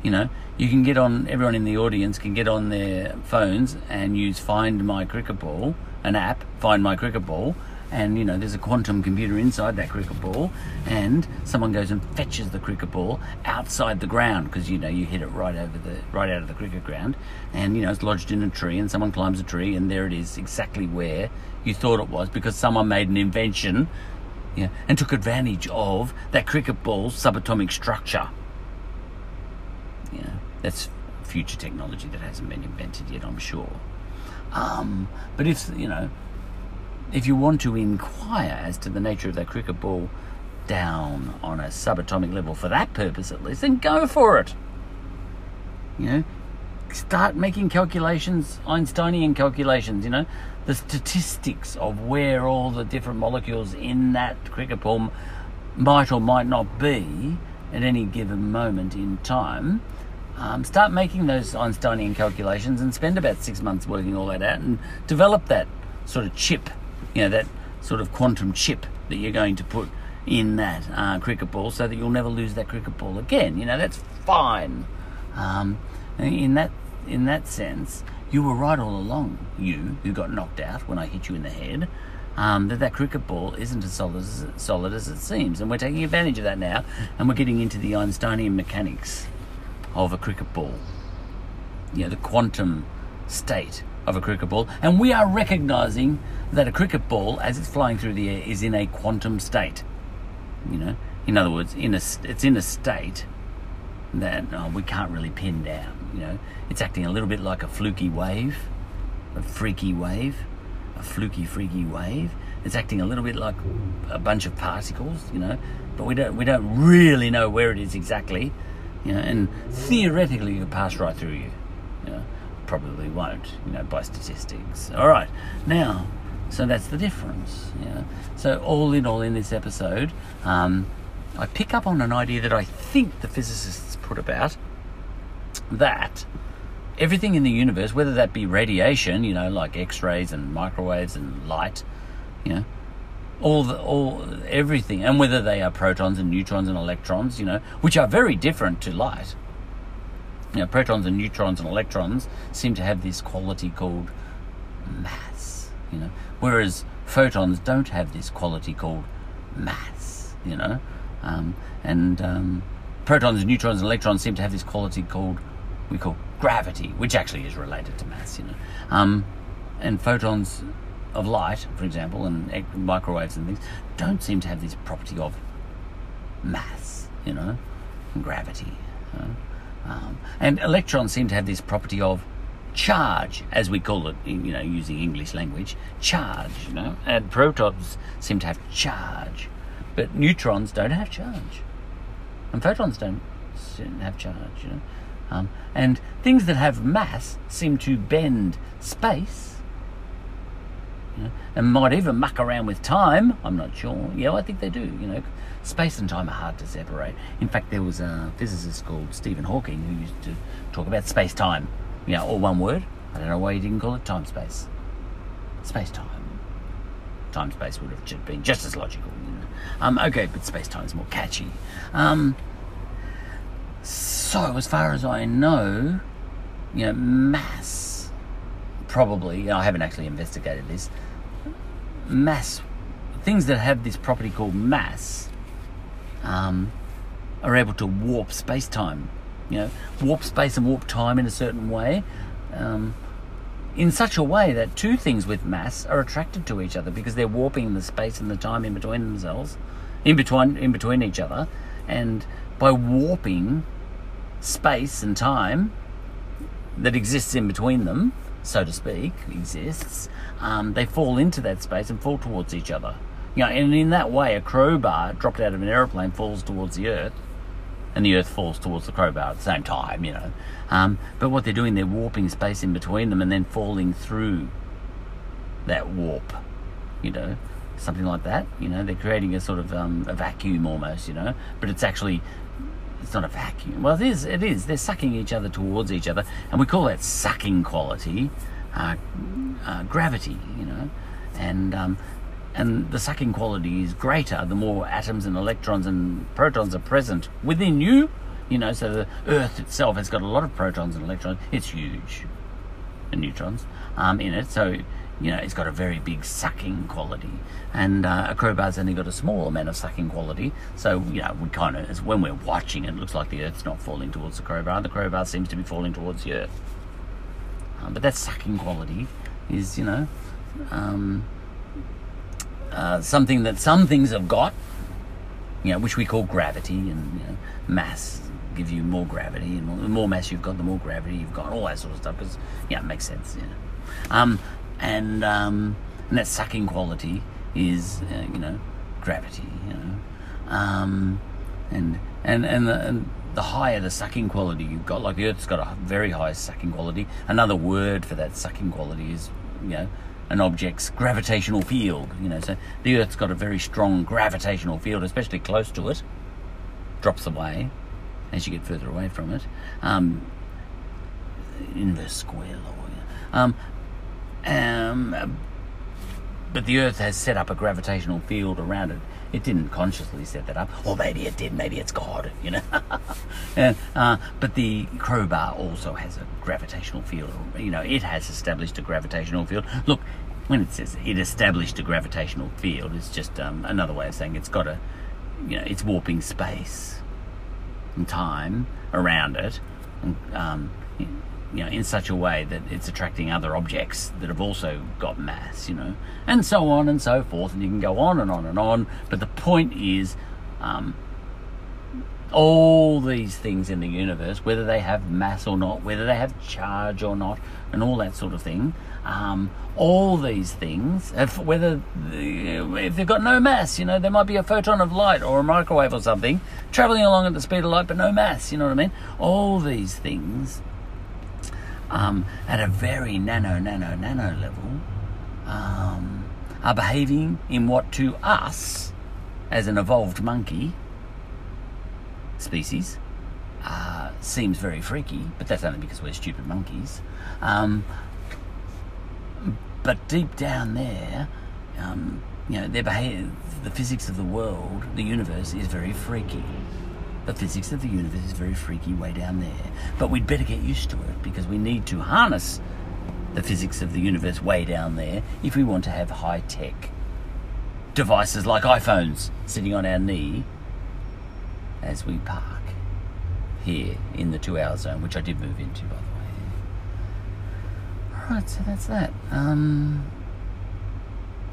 you know, you can get on, everyone in the audience can get on their phones and use Find My Cricket Ball, an app, Find My Cricket Ball, and you know, there's a quantum computer inside that cricket ball, and someone goes and fetches the cricket ball outside the ground because you know you hit it right over the right out of the cricket ground, and you know it's lodged in a tree, and someone climbs a tree, and there it is, exactly where you thought it was, because someone made an invention, yeah, and took advantage of that cricket ball's subatomic structure. You know, that's future technology that hasn't been invented yet, I'm sure. Um, but if you know, if you want to inquire as to the nature of that cricket ball down on a subatomic level for that purpose at least, then go for it. You know, start making calculations, Einsteinian calculations. You know, the statistics of where all the different molecules in that cricket ball might or might not be at any given moment in time um, start making those Einsteinian calculations and spend about six months working all that out and develop that sort of chip, you know, that sort of quantum chip that you're going to put in that uh, cricket ball so that you'll never lose that cricket ball again. You know, that's fine. Um, in that in that sense, you were right all along. You who got knocked out when I hit you in the head. Um, that that cricket ball isn't as solid as, solid as it seems, and we're taking advantage of that now, and we're getting into the Einsteinian mechanics of a cricket ball. you know, the quantum state of a cricket ball, and we are recognizing that a cricket ball, as it's flying through the air, is in a quantum state. You know, in other words, in a it's in a state that oh, we can't really pin down. You know, it's acting a little bit like a fluky wave, a freaky wave, a fluky freaky wave. It's acting a little bit like a bunch of particles. You know, but we don't we don't really know where it is exactly. You know, and theoretically, it could pass right through you. You know, probably won't. You know, by statistics. All right, now. So that's the difference. You know? So all in all, in this episode, um, I pick up on an idea that I think the physicists put about that everything in the universe, whether that be radiation, you know, like X-rays and microwaves and light, you know, all the, all everything, and whether they are protons and neutrons and electrons, you know, which are very different to light. You know, protons and neutrons and electrons seem to have this quality called mass, you know, whereas photons don't have this quality called mass, you know, um, and um, protons and neutrons and electrons seem to have this quality called we call gravity, which actually is related to mass, you know, um, and photons of light, for example, and microwaves and things, don't seem to have this property of mass, you know, and gravity. You know? Um, and electrons seem to have this property of charge, as we call it, you know, using English language, charge, you know, and protons seem to have charge, but neutrons don't have charge, and photons don't have charge, you know. Um, and things that have mass seem to bend space you know, and might even muck around with time. I'm not sure. Yeah, I think they do. You know, space and time are hard to separate. In fact, there was a physicist called Stephen Hawking who used to talk about space time. You know, all one word. I don't know why he didn't call it time space. Space time. Time space would have been just as logical. You know? um, okay, but space time is more catchy. Um, so, as far as I know, you know, mass probably. I haven't actually investigated this mass, things that have this property called mass, um, are able to warp space time. You know, warp space and warp time in a certain way, um, in such a way that two things with mass are attracted to each other because they're warping the space and the time in between themselves, in between in between each other, and by warping space and time that exists in between them, so to speak, exists, um, they fall into that space and fall towards each other. You know, and in that way, a crowbar dropped out of an aeroplane falls towards the Earth, and the Earth falls towards the crowbar at the same time. You know, um, but what they're doing, they're warping space in between them and then falling through that warp. You know, something like that. You know, they're creating a sort of um, a vacuum almost. You know, but it's actually it's not a vacuum. Well, it is. It is. They're sucking each other towards each other, and we call that sucking quality uh, uh, gravity. You know, and um, and the sucking quality is greater the more atoms and electrons and protons are present within you. You know, so the Earth itself has got a lot of protons and electrons. It's huge, and neutrons um, in it. So you know, it's got a very big sucking quality. And uh, a crowbar's only got a small amount of sucking quality. So, you know, we kind of, when we're watching, it looks like the Earth's not falling towards the crowbar. The crowbar seems to be falling towards the Earth. Um, but that sucking quality is, you know, um, uh, something that some things have got, you know, which we call gravity and you know, mass give you more gravity, and the more mass you've got, the more gravity you've got, all that sort of stuff. Because yeah, it makes sense. Yeah. Um, and um, and that sucking quality is uh, you know gravity you know. Um, and and and the, and the higher the sucking quality you've got like the earth's got a very high sucking quality. Another word for that sucking quality is you know an object's gravitational field you know. So the earth's got a very strong gravitational field especially close to it. Drops away as you get further away from it. Um, inverse square law um, um, but the Earth has set up a gravitational field around it. It didn't consciously set that up, or maybe it did. Maybe it's God, you know. uh, but the crowbar also has a gravitational field. You know, it has established a gravitational field. Look, when it says it established a gravitational field, it's just um, another way of saying it's got a, you know, it's warping space and time around it. And, um, you know, in such a way that it's attracting other objects that have also got mass, you know, and so on and so forth, and you can go on and on and on. But the point is, um, all these things in the universe, whether they have mass or not, whether they have charge or not, and all that sort of thing, um, all these things, if, whether if they've got no mass, you know, there might be a photon of light or a microwave or something traveling along at the speed of light, but no mass. You know what I mean? All these things um, at a very nano, nano, nano level um, are behaving in what to us, as an evolved monkey species, uh, seems very freaky, but that's only because we're stupid monkeys. Um, but deep down there, um, you know, their behavior, the physics of the world, the universe, is very freaky. The physics of the universe is very freaky way down there. But we'd better get used to it because we need to harness the physics of the universe way down there if we want to have high tech devices like iPhones sitting on our knee as we park here in the two hour zone, which I did move into, by the way. Alright, so that's that. Um,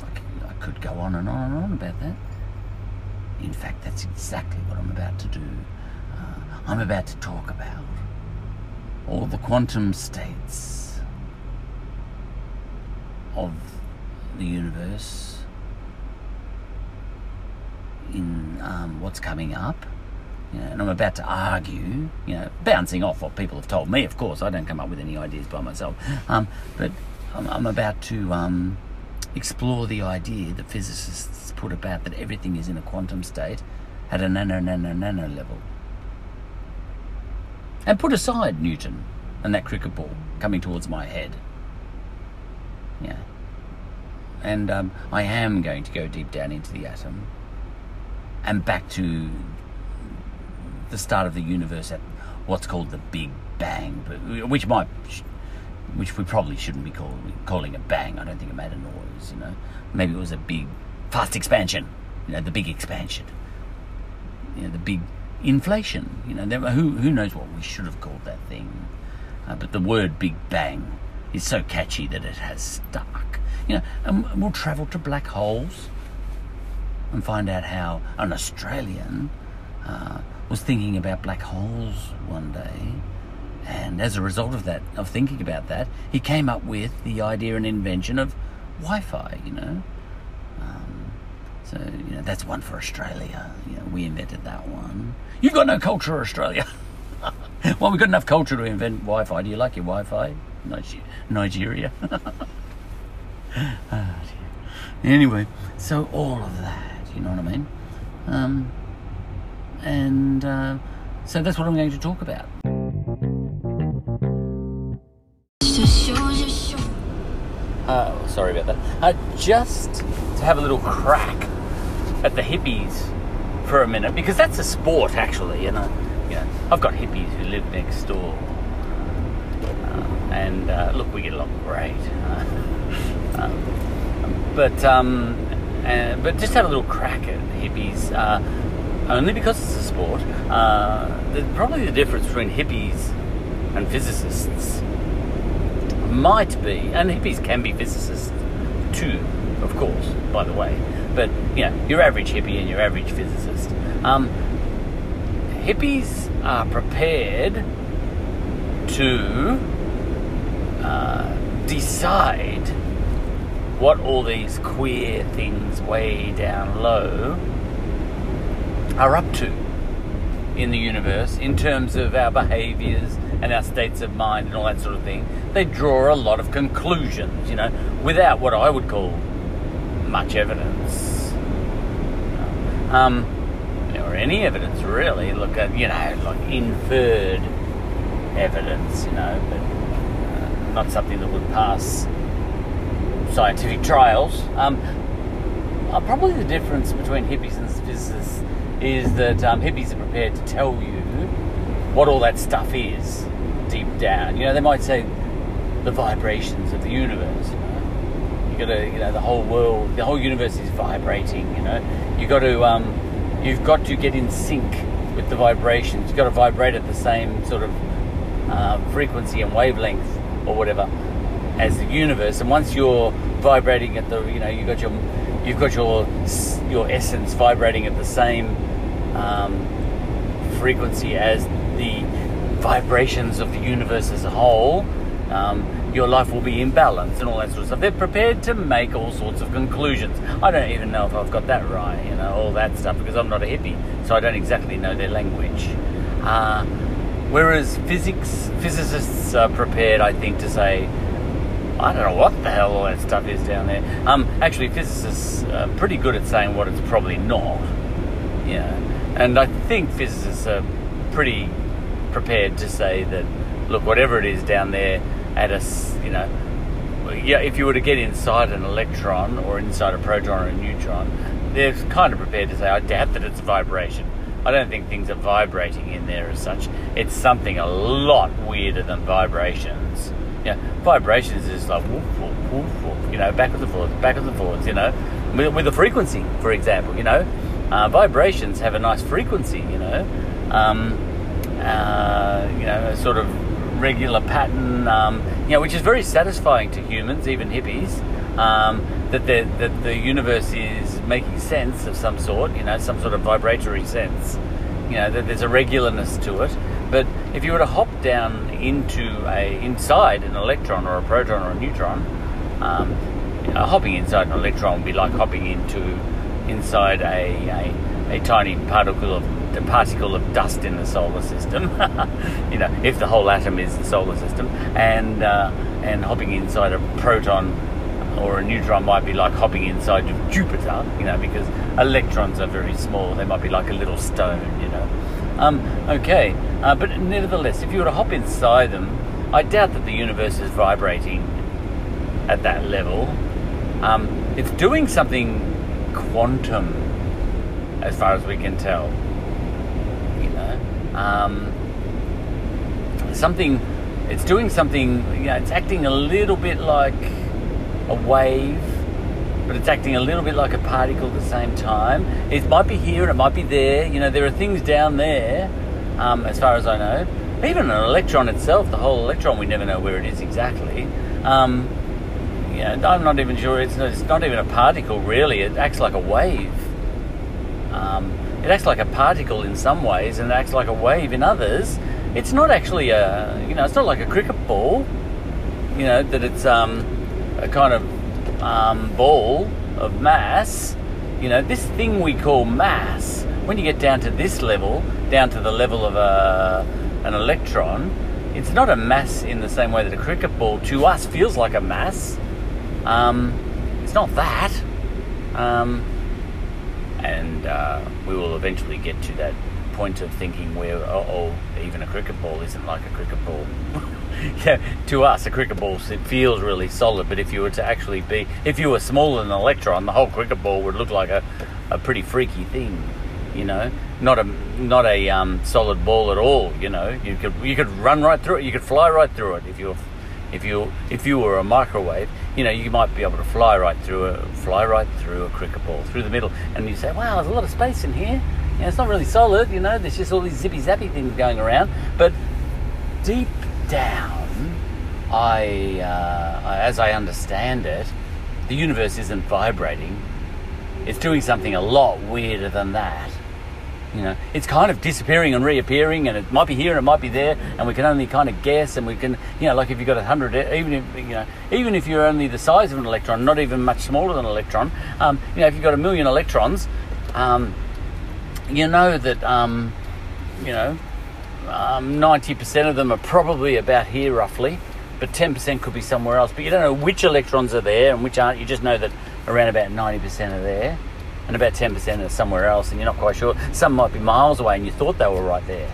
I could, I could go on and on and on about that. In fact, that's exactly what I'm about to do. Uh, I'm about to talk about all the quantum states of the universe in um, what's coming up. You know, and I'm about to argue, you know, bouncing off what people have told me, of course. I don't come up with any ideas by myself. Um, but I'm, I'm, about to um, explore the idea that physicists put about that everything is in a quantum state at a nano, nano, nano level. And put aside Newton and that cricket ball coming towards my head. Yeah. And um, I am going to go deep down into the atom and back to the start of the universe at what's called the Big Bang, which might, which we probably shouldn't be calling calling a bang. I don't think it made a noise. You know, maybe it was a big, fast expansion. You know, the big expansion. You know, the big inflation. You know, there, who who knows what we should have called that thing? Uh, but the word Big Bang is so catchy that it has stuck. You know, and we'll travel to black holes and find out how an Australian uh, was thinking about black holes one day, and as a result of that, of thinking about that, he came up with the idea and invention of Wi-Fi. You know, um, so you know that's one for Australia. You know, we invented that one. You've got no culture, Australia. well, we've got enough culture to invent Wi-Fi. Do you like your Wi-Fi, Nigeria? oh, anyway, so all of that, you know what I mean? Um, and uh, so that's what I'm going to talk about. Uh, sorry about that. Uh, just to have a little crack at the hippies for a minute, because that's a sport actually, and you know, I've got hippies who live next door, uh, and uh, look, we get along great. Um, but um, uh, but just have a little crack at the hippies only because it's a sport. Uh, probably the difference between hippies and physicists might be, and hippies can be physicists too, of course, by the way. But you know, your average hippie and your average physicist. Um, hippies are prepared to uh, decide what all these queer things way down low are up to in the universe in terms of our behaviors and our states of mind and all that sort of thing. They draw a lot of conclusions, you know, without what I would call much evidence. Um, or any evidence really. Look at, you know, like inferred evidence, you know, but uh, not something that would pass scientific trials. Um, uh, probably the difference between hippies and physicists is that um, hippies are prepared to tell you what all that stuff is deep down. You know, they might say the vibrations of the universe. You got to, you know, the whole world, the whole universe is vibrating. You know, you got to, um, you've got to get in sync with the vibrations. You've got to vibrate at the same sort of uh, frequency and wavelength or whatever as the universe. And once you're vibrating at the, you know, you got your, you've got your your essence vibrating at the same um, frequency as the vibrations of the universe as a whole. Um, your life will be in balance and all that sort of stuff. They're prepared to make all sorts of conclusions. I don't even know if I've got that right, you know, all that stuff, because I'm not a hippie, so I don't exactly know their language. Uh, whereas physics, physicists are prepared, I think, to say, I don't know what the hell all that stuff is down there. Um, actually, physicists are pretty good at saying what it's probably not. Yeah, and I think physicists are pretty prepared to say that, look, whatever it is down there, at a, you know, yeah, if you were to get inside an electron or inside a proton or a neutron, they're kind of prepared to say, I doubt that it's vibration. I don't think things are vibrating in there as such. It's something a lot weirder than vibrations. Yeah, vibrations is like woof, woof, woof, woof, you know, backwards and forwards, backwards and forwards, you know, with, with a frequency, for example, you know. Uh, vibrations have a nice frequency, you know. Um, uh, you know, sort of regular pattern, um, you know, which is very satisfying to humans, even hippies, um, that, the, that the universe is making sense of some sort, you know, some sort of vibratory sense, you know, that there's a regularness to it. But if you were to hop down into a inside an electron or a proton or a neutron, um, you know, hopping inside an electron would be like hopping into inside a, a, a tiny particle of the particle of dust in the solar system. you know, if the whole atom is the solar system, and uh, and hopping inside a proton or a neutron might be like hopping inside of Jupiter. You know, because electrons are very small. They might be like a little stone. You know. Um, okay, uh, but nevertheless, if you were to hop inside them, I doubt that the universe is vibrating at that level. Um, it's doing something quantum, as far as we can tell. Um, something, it's doing something, you know, it's acting a little bit like a wave, but it's acting a little bit like a particle at the same time. It might be here and it might be there. You know, there are things down there, um, as far as I know. Even an electron itself, the whole electron, we never know where it is exactly. Um, I'm not even sure. It's not, it's not even a particle, really. It acts like a wave. Um, it acts like a particle in some ways and it acts like a wave in others. It's not actually a, you know, it's not like a cricket ball, you know, that it's um, a kind of um, ball of mass. You know, this thing we call mass, when you get down to this level, down to the level of a, an electron, it's not a mass in the same way that a cricket ball to us feels like a mass. Um, it's not that. Um, and uh, we will eventually get to that point of thinking where oh, even a cricket ball isn't like a cricket ball. yeah, to us, a cricket ball it feels really solid, but if you were to actually be, if you were smaller than an electron, the whole cricket ball would look like a, a pretty freaky thing. You know, not a not a um, solid ball at all. You know, you could you could run right through it, you could fly right through it if you were if you if you were a microwave, you know, you might be able to fly right through a fly right through a cricket ball through the middle, and you say, "Wow, there's a lot of space in here." You know, it's not really solid, you know. There's just all these zippy zappy things going around, but deep down, I, uh, as I understand it, the universe isn't vibrating. It's doing something a lot weirder than that. You know, it's kind of disappearing and reappearing, and it might be here and it might be there, and we can only kind of guess. And we can, you know, like if you've got a hundred, even if you know, even if you're only the size of an electron, not even much smaller than an electron, um, you know, if you've got a million electrons, um, you know that, um, you know, um, ninety percent of them are probably about here roughly, but ten percent could be somewhere else. But you don't know which electrons are there and which aren't. You just know that around about ninety percent are there and about 10% are somewhere else and you're not quite sure. Some might be miles away and you thought they were right there.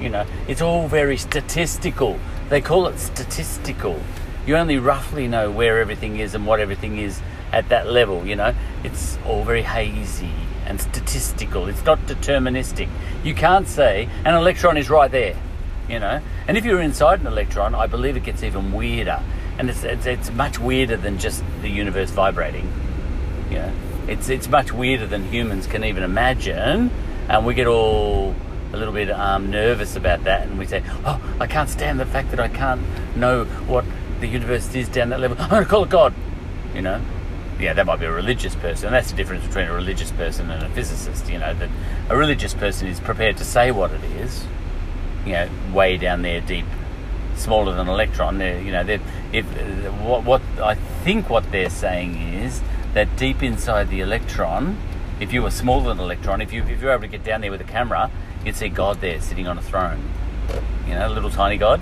You know, it's all very statistical. They call it statistical. You only roughly know where everything is and what everything is at that level, you know. It's all very hazy and statistical. It's not deterministic. You can't say an electron is right there, you know. And if you're inside an electron, I believe it gets even weirder. And it's, it's, it's much weirder than just the universe vibrating, you know it's it's much weirder than humans can even imagine, and we get all a little bit um, nervous about that, and we say, "Oh, I can't stand the fact that I can't know what the universe is down that level. I'm going to call it God." You know, yeah, that might be a religious person. And that's the difference between a religious person and a physicist. You know, that a religious person is prepared to say what it is. You know, way down there, deep, smaller than an electron. They're, you know, they're, if what what I think what they're saying is that deep inside the electron, if you were smaller than an electron, if you if you're able to get down there with a camera, you'd see God there sitting on a throne. You know, a little tiny God.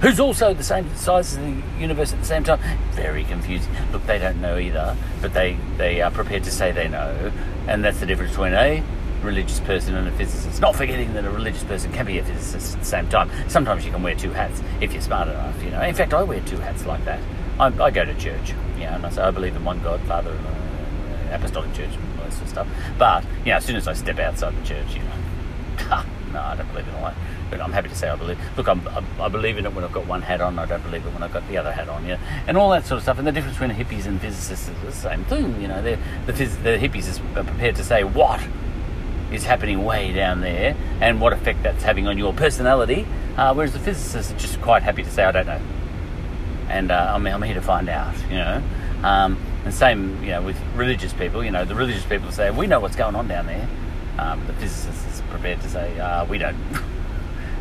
Who's also the same size as the universe at the same time? Very confusing. Look, they don't know either, but they, they are prepared to say they know. And that's the difference between a religious person and a physicist. Not forgetting that a religious person can be a physicist at the same time. Sometimes you can wear two hats if you're smart enough, you know. In fact, I wear two hats like that. I, I go to church, yeah, and I say I believe in one God, Father, and uh, Apostolic Church, and all that sort of stuff. But, you know, as soon as I step outside the church, you know, no, I don't believe in all that but I'm happy to say I believe. Look, I'm, I believe in it when I've got one hat on. I don't believe it when I've got the other hat on. Yeah, and all that sort of stuff. And the difference between hippies and physicists is the same thing. You know, the the, the hippies are prepared to say what is happening way down there and what effect that's having on your personality, uh, whereas the physicists are just quite happy to say I don't know, and uh, I'm, I'm here to find out. You know. Um, and same, you know, with religious people. You know, the religious people say we know what's going on down there. Um, the physicists are prepared to say uh, we don't.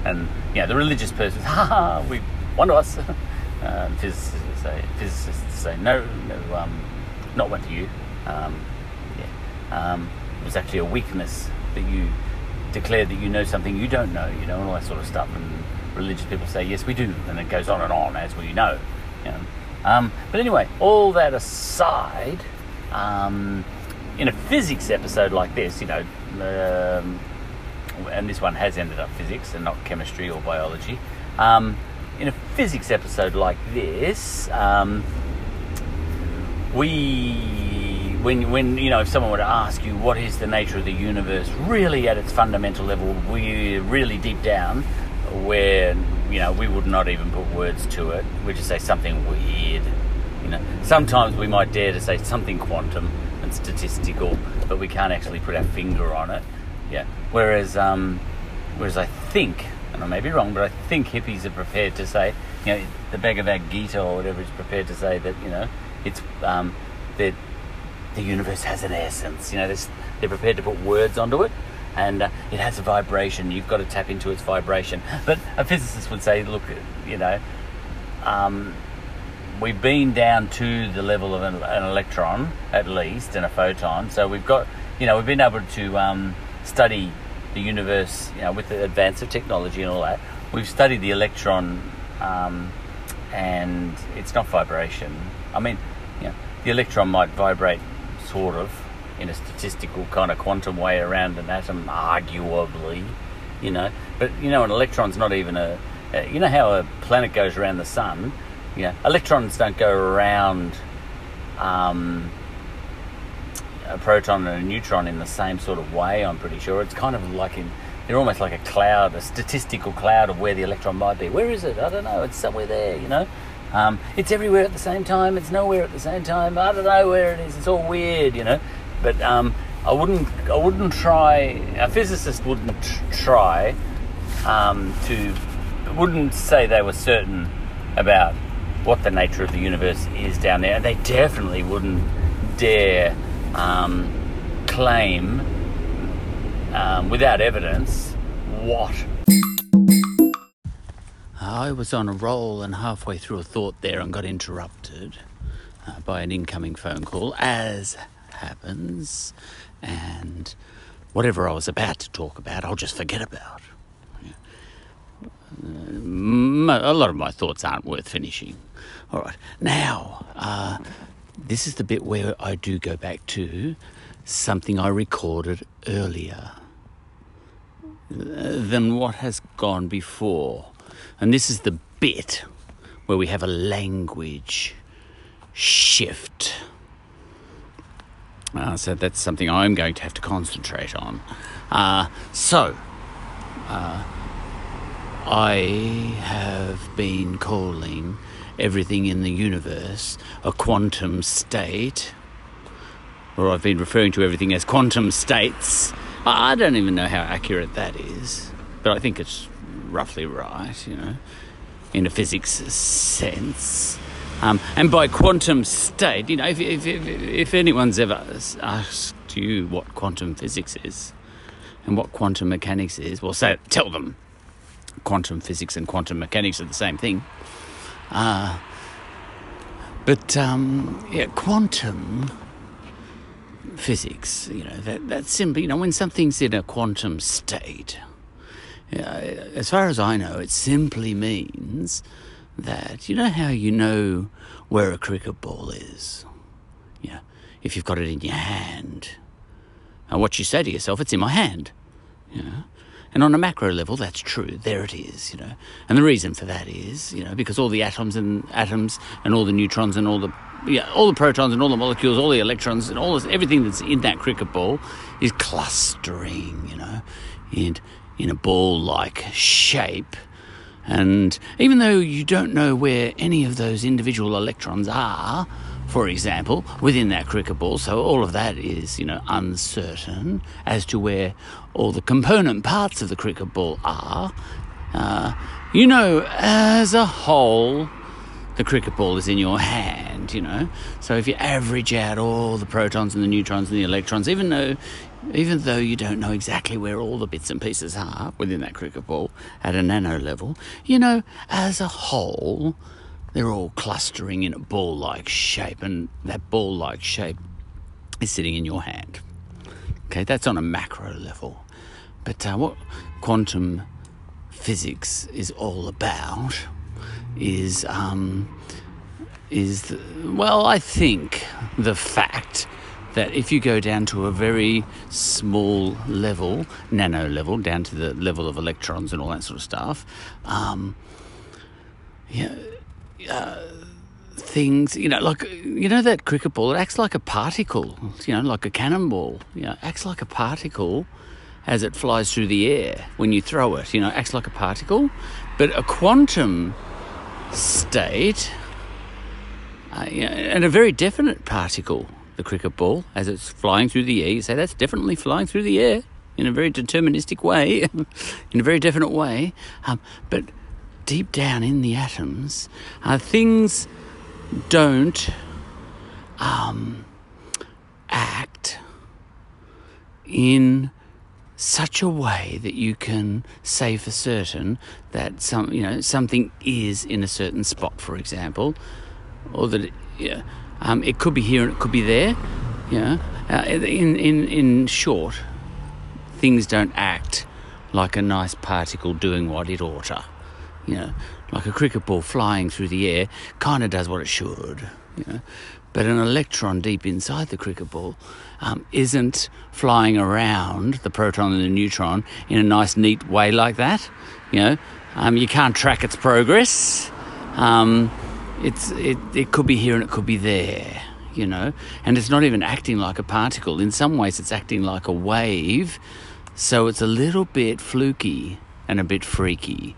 And yeah, the religious person, ha ha, we one of us. um, physicists say, physicists say, no, no, um, not one to you. Um, yeah, um, it was actually a weakness that you declared that you know something you don't know, you know, and all that sort of stuff. And religious people say, yes, we do, and it goes on and on as we know. Um, but anyway, all that aside, um, in a physics episode like this, you know, um, and this one has ended up physics and not chemistry or biology. Um, in a physics episode like this, um, we, when, when, you know, if someone were to ask you what is the nature of the universe, really at its fundamental level, we really deep down, where, you know, we would not even put words to it. We just say something weird. You know, sometimes we might dare to say something quantum and statistical, but we can't actually put our finger on it. Yeah. Whereas, um, whereas I think, and I may be wrong, but I think hippies are prepared to say, you know, the Bhagavad Gita or whatever is prepared to say that, you know, it's um, that the universe has an essence. You know, they're prepared to put words onto it, and uh, it has a vibration. You've got to tap into its vibration. But a physicist would say, look, you know, um, we've been down to the level of an, an, electron at least and a photon. So we've got, you know, we've been able to um, study the universe, you know, with the advance of technology and all that, we've studied the electron, um, and it's not vibration. I mean, you know, the electron might vibrate sort of in a statistical kind of quantum way around an atom, arguably, you know. But you know, an electron's not even a. You know how a planet goes around the sun. You know, electrons don't go around. Um, a proton and a neutron in the same sort of way. I'm pretty sure it's kind of like in they're almost like a cloud, a statistical cloud of where the electron might be. Where is it? I don't know. It's somewhere there, you know. Um, it's everywhere at the same time. It's nowhere at the same time. I don't know where it is. It's all weird, you know. But um, I wouldn't. I wouldn't try. A physicist wouldn't try um, to. Wouldn't say they were certain about what the nature of the universe is down there. and They definitely wouldn't dare um, claim um, without evidence what. I was on a roll and halfway through a thought there and got interrupted uh, by an incoming phone call, as happens, and whatever I was about to talk about, I'll just forget about. Uh, a lot of my thoughts aren't worth finishing. All right, now, uh, this is the bit where I do go back to something I recorded earlier than what has gone before. And this is the bit where we have a language shift. Uh, so that's something I'm going to have to concentrate on. Uh, so, uh, I have been calling everything in the universe a quantum state, or I've been referring to everything as quantum states I don't even know how accurate that is, but I think it's roughly right, you know, in a physics sense. Um, and by quantum state, you know, if, if, if, if anyone's ever asked you what quantum physics is and what quantum mechanics is, well, say, tell them quantum physics and quantum mechanics are the same thing. Uh, but um, yeah, quantum physics, you know, that, that's simply, you know, when something's in a quantum state, as far as I know, it simply means that you know how you know where a cricket ball is? Yeah, if you've got it in your hand. And what you say to yourself, it's in my hand. Know? And on a macro level, that's true. There it is, you know. And the reason for that is, you know, because all the atoms and atoms and all the neutrons and all the yeah, all the protons and all the molecules, all the electrons and all this, everything that's in that cricket ball is clustering, you know, in in a ball-like shape and even though you don't know where any of those individual electrons are, for example, within that cricket ball, so all of that is, you know, uncertain as to where all the component parts of the cricket ball are, uh, you know, as a whole, the cricket ball is in your hand, you know. So if you average out all the protons and the neutrons and the electrons, even though even though you don't know exactly where all the bits and pieces are within that cricket ball at a nano level, you know, as a whole, they're all clustering in a ball like shape, and that ball like shape is sitting in your hand. Okay, that's on a macro level. But uh, what quantum physics is all about is, um, is the, well, I think the fact that if you go down to a very small level, nano level, down to the level of electrons and all that sort of stuff, um, yeah, uh, things, you know, like, you know, that cricket ball, it acts like a particle, you know, like a cannonball, you know, acts like a particle as it flies through the air when you throw it, you know, acts like a particle. But a quantum state, uh, and a very definite particle, the cricket ball as it's flying through the air. You say that's definitely flying through the air in a very deterministic way, in a very definite way. Um, but deep down in the atoms, uh, things don't um, act in such a way that you can say for certain that some you know something is in a certain spot, for example, or that it, yeah, um, it could be here and it could be there. You know, uh, in in in short, things don't act like a nice particle doing what it oughta. You know, like a cricket ball flying through the air, kind of does what it should. You know, but an electron deep inside the cricket ball um, isn't flying around the proton and the neutron in a nice, neat way like that. You know, um, you can't track its progress. Um, it's it, it could be here and it could be there you know? And it's not even acting like a particle. In some ways it's acting like a wave. So it's a little bit fluky and a bit freaky.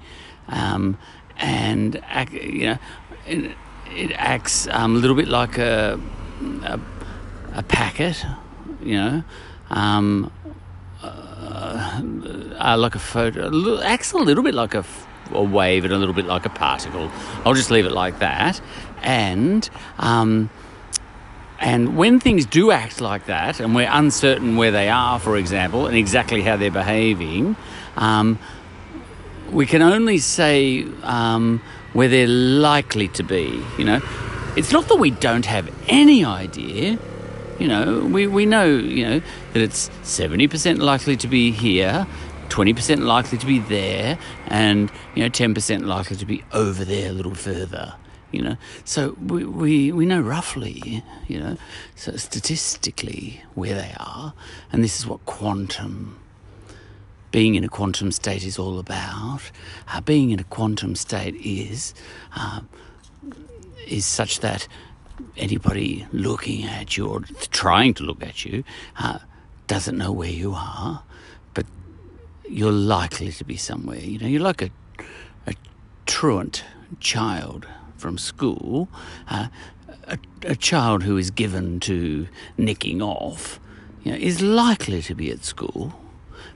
Um, and you know it, it acts um, a little bit like a, a, a packet you know? Um, uh, uh, like a photon acts a little bit like a a wave and a little bit like a particle. I'll just leave it like that. And um, and when things do act like that, and we're uncertain where they are, for example, and exactly how they're behaving, um, we can only say um, where they're likely to be. You know, it's not that we don't have any idea. You know, we, we know, you know, that it's 70% likely to be here, 20% likely to be there and you know 10% likely to be over there a little further you know. So we, we, we know roughly you know so statistically where they are. And this is what quantum being in a quantum state is all about. Uh, being in a quantum state is uh, is such that anybody looking at you or trying to look at you uh, doesn't know where you are you're likely to be somewhere. You know, you're like a, a truant child from school, uh, a, a, child who is given to nicking off, you know, is likely to be at school.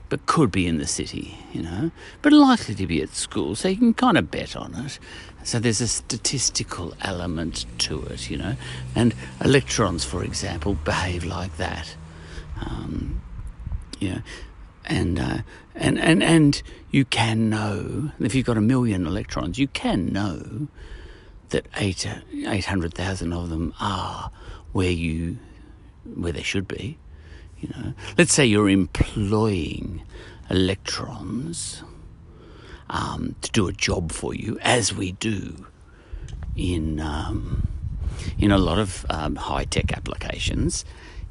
but could be in the city, you know, but likely to be at school, so you can kind of bet on it. So there's a statistical element to it, you know, and electrons, for example, behave like that. Um, you know, and uh, and and and you can know if you've got a million electrons, you can know that eight eight hundred thousand of them are where you where they should be. You know, let's say you're employing electrons um, to do a job for you, as we do in um, in a lot of um, high tech applications.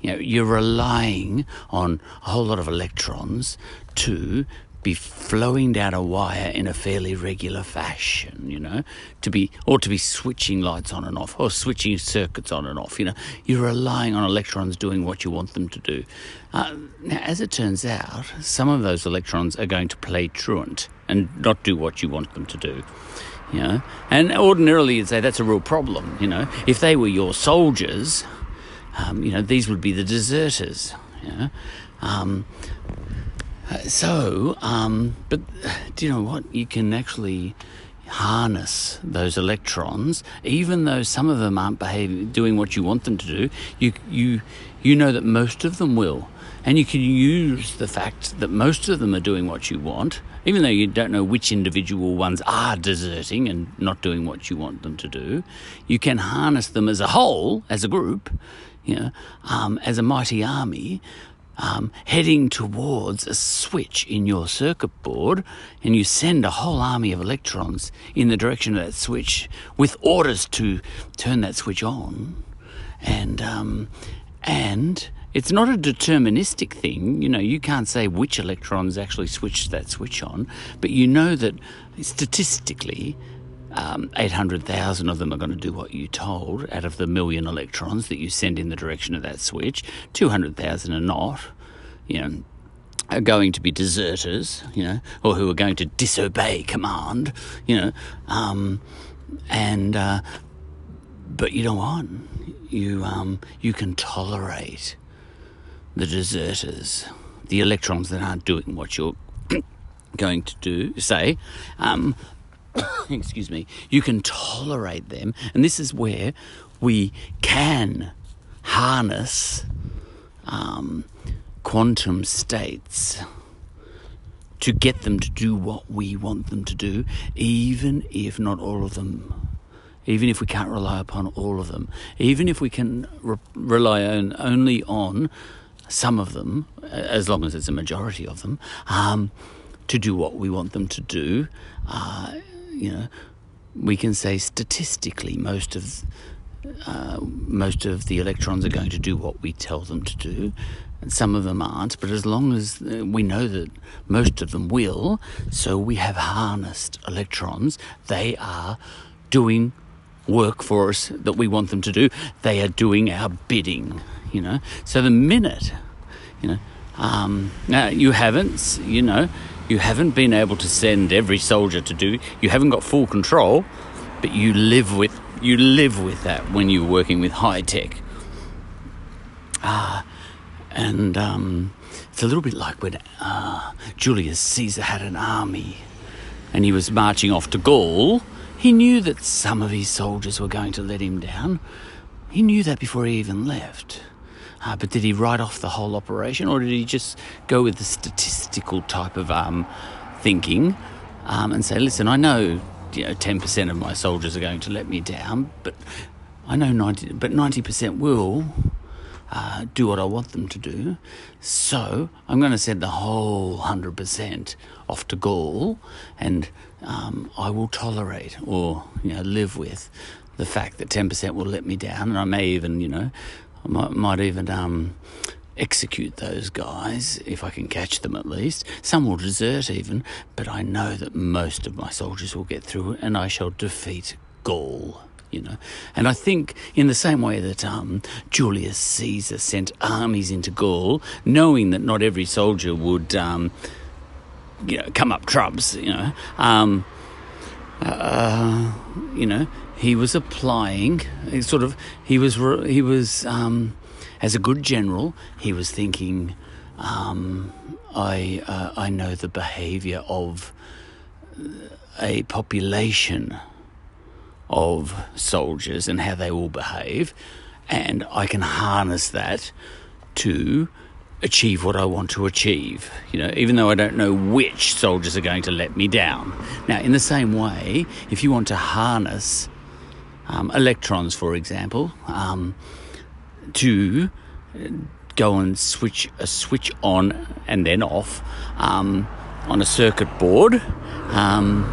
You know, you're relying on a whole lot of electrons to be flowing down a wire in a fairly regular fashion, you know, to be or to be switching lights on and off or switching circuits on and off. You know, you're relying on electrons doing what you want them to do. Uh, now, as it turns out, some of those electrons are going to play truant and not do what you want them to do. You know, and ordinarily you'd say that's a real problem. You know, if they were your soldiers um, you know, these would be the deserters. You know? um, so, um, but do you know what? You can actually harness those electrons, even though some of them aren't behaving, doing what you want them to do. You, you, you know that most of them will, and you can use the fact that most of them are doing what you want, even though you don't know which individual ones are deserting and not doing what you want them to do. You can harness them as a whole, as a group, you know, um, as a mighty army um, heading towards a switch in your circuit board, and you send a whole army of electrons in the direction of that switch with orders to turn that switch on, and um, and it's not a deterministic thing. You know, you can't say which electrons actually switch that switch on, but you know that statistically um, 800,000 of them are going to do what you told out of the million electrons that you send in the direction of that switch. 200,000 are not, you know, are going to be deserters, you know, or who are going to disobey command, you know, um, and, uh, but you know what? You, um, you can tolerate the deserters, the electrons that aren't doing what you're going to do, say, um, excuse me, you can tolerate them. And this is where we can harness um, quantum states to get them to do what we want them to do, even if not all of them. Even if we can't rely upon all of them, even if we can re- rely on, only on some of them, as long as it's a majority of them, um, to do what we want them to do, uh, you know, we can say statistically most of uh, most of the electrons are going to do what we tell them to do, and some of them aren't. But as long as uh, we know that most of them will, so we have harnessed electrons, they are doing work for us that we want them to do. They are doing our bidding, you know. So the minute, you know, um, now you haven't, you know, you haven't been able to send every soldier to do. You haven't got full control, but you live with you live with that when you're working with high tech. Ah, and um, it's a little bit like when uh, Julius Caesar had an army, and he was marching off to Gaul. He knew that some of his soldiers were going to let him down. He knew that before he even left. Uh, but did he write off the whole operation, or did he just go with the statistical type of um, thinking um, and say, "Listen, I know, you know, ten percent of my soldiers are going to let me down, but I know ninety, but ninety percent will." Uh, do what I want them to do. So I'm going to send the whole 100% off to Gaul and um, I will tolerate or you know, live with the fact that 10% will let me down and I may even, you know, I might, might even um, execute those guys if I can catch them at least. Some will desert even, but I know that most of my soldiers will get through and I shall defeat Gaul. You know, and I think in the same way that um, Julius Caesar sent armies into Gaul, knowing that not every soldier would, um, you know, come up trumps. You know, um, uh, you know, he was applying sort of he was he was um, as a good general he was thinking um, I uh, I know the behaviour of a population of soldiers and how they all behave, and I can harness that to achieve what I want to achieve, you know, even though I don't know which soldiers are going to let me down. Now, in the same way, if you want to harness um, electrons, for example, um, to go and switch a switch on and then off um, on a circuit board, um,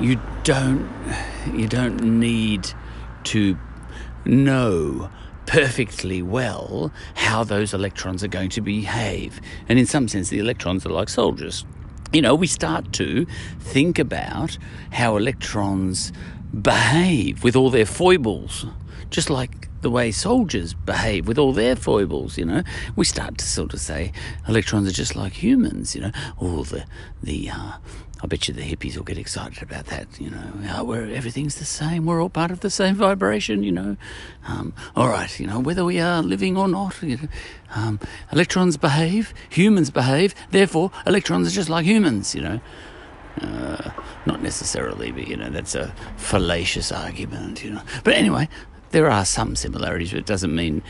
you don't you don't need to know perfectly well how those electrons are going to behave. And in some sense, the electrons are like soldiers. You know, we start to think about how electrons behave with all their foibles, just like the way soldiers behave with all their foibles, you know. We start to sort of say electrons are just like humans, you know. All the the uh, I bet you the hippies will get excited about that, you know. Oh, where everything's the same, we're all part of the same vibration, you know. Um, all right, you know, whether we are living or not, you know, um, electrons behave, humans behave, therefore electrons are just like humans, you know. Uh, not necessarily, but you know, that's a fallacious argument, you know. But anyway, there are some similarities, but it doesn't mean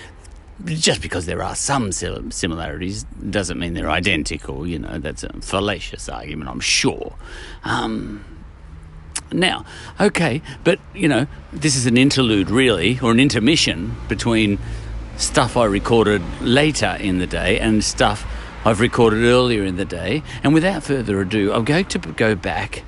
just because there are some similarities doesn't mean they're identical. You know, that's a fallacious argument, I'm sure. Um, now, okay, but you know, this is an interlude, really, or an intermission between stuff I recorded later in the day and stuff I've recorded earlier in the day. And without further ado, I'm going to go back,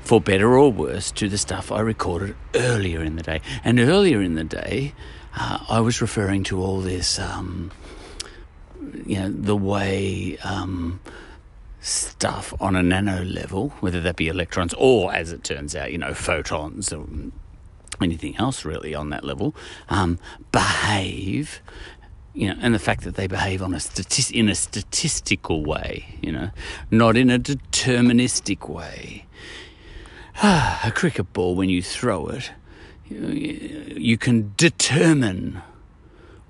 for better or worse, to the stuff I recorded earlier in the day. And earlier in the day, uh, I was referring to all this, um, you know, the way um, stuff on a nano level, whether that be electrons or, as it turns out, you know, photons or anything else really on that level, um, behave. You know, and the fact that they behave on a in a statistical way, you know, not in a deterministic way. a cricket ball, when you throw it, you can determine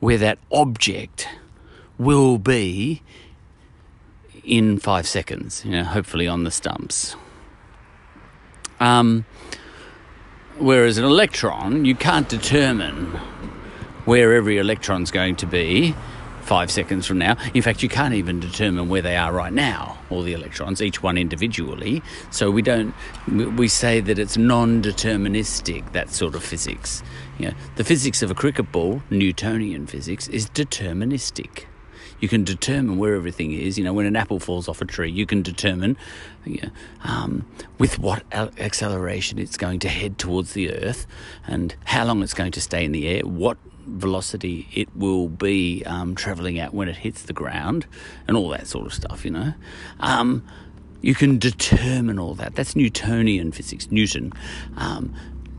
where that object will be in five seconds, you know, hopefully on the stumps. Um, whereas an electron, you can't determine where every electron's going to be five seconds from now. In fact, you can't even determine where they are right now, all the electrons, each one individually. So we don't, we say that it's non deterministic, that sort of physics. You know, the physics of a cricket ball, Newtonian physics, is deterministic. You can determine where everything is. You know, when an apple falls off a tree, you can determine you know, um, with what acceleration it's going to head towards the earth and how long it's going to stay in the air, what velocity it will be um, traveling at when it hits the ground, and all that sort of stuff, you know. Um, you can determine all that. That's Newtonian physics, Newton. Um,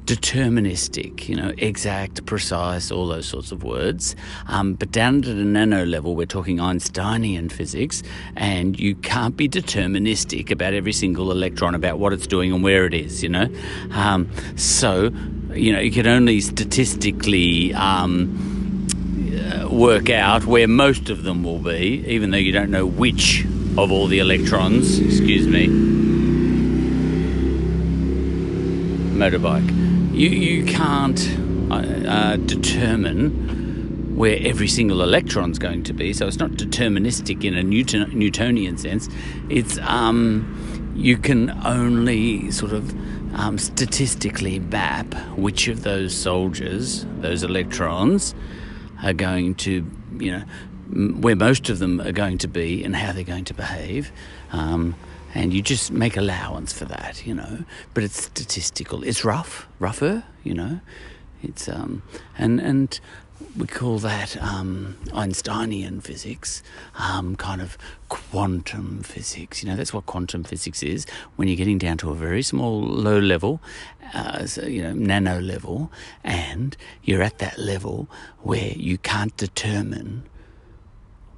deterministic, you know, exact, precise, all those sorts of words. Um, but down to the nano level, we're talking Einsteinian physics, and you can't be deterministic about every single electron, about what it's doing and where it is, you know. Um, so, you know, you can only statistically. Um, uh, work out where most of them will be, even though you don't know which of all the electrons, excuse me, motorbike you, you can't uh, uh, determine where every single electron's going to be. So it's not deterministic in a Newton, Newtonian sense. It's um, you can only sort of um, statistically map which of those soldiers, those electrons, are going to, you know, where most of them are going to be and how they're going to behave. Um, and you just make allowance for that, you know. But it's statistical. It's rough, rougher, you know. It's um, and and we call that um, Einsteinian physics, um, kind of quantum physics. You know, that's what quantum physics is. When you're getting down to a very small, low level, uh, so, you know, nano level, and you're at that level where you can't determine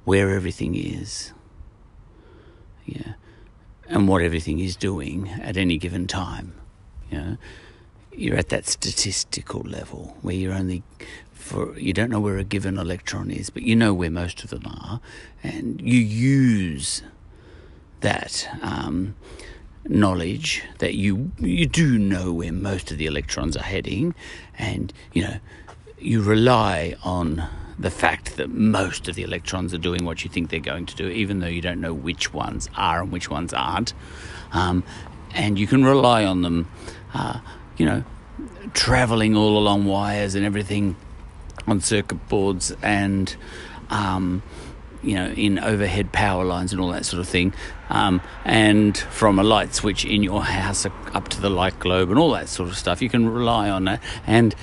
where everything is. Yeah and what everything is doing at any given time. You know, you're at that statistical level where you're only for you don't know where a given electron is, but you know where most of them are, and you use that um, knowledge that you you do know where most of the electrons are heading, and you know you rely on the fact that most of the electrons are doing what you think they're going to do, even though you don't know which ones are and which ones aren't, um, and you can rely on them, uh, you know, traveling all along wires and everything on circuit boards and. Um, you know, in overhead power lines and all that sort of thing, um, and from a light switch in your house up to the light globe and all that sort of stuff. You can rely on that, and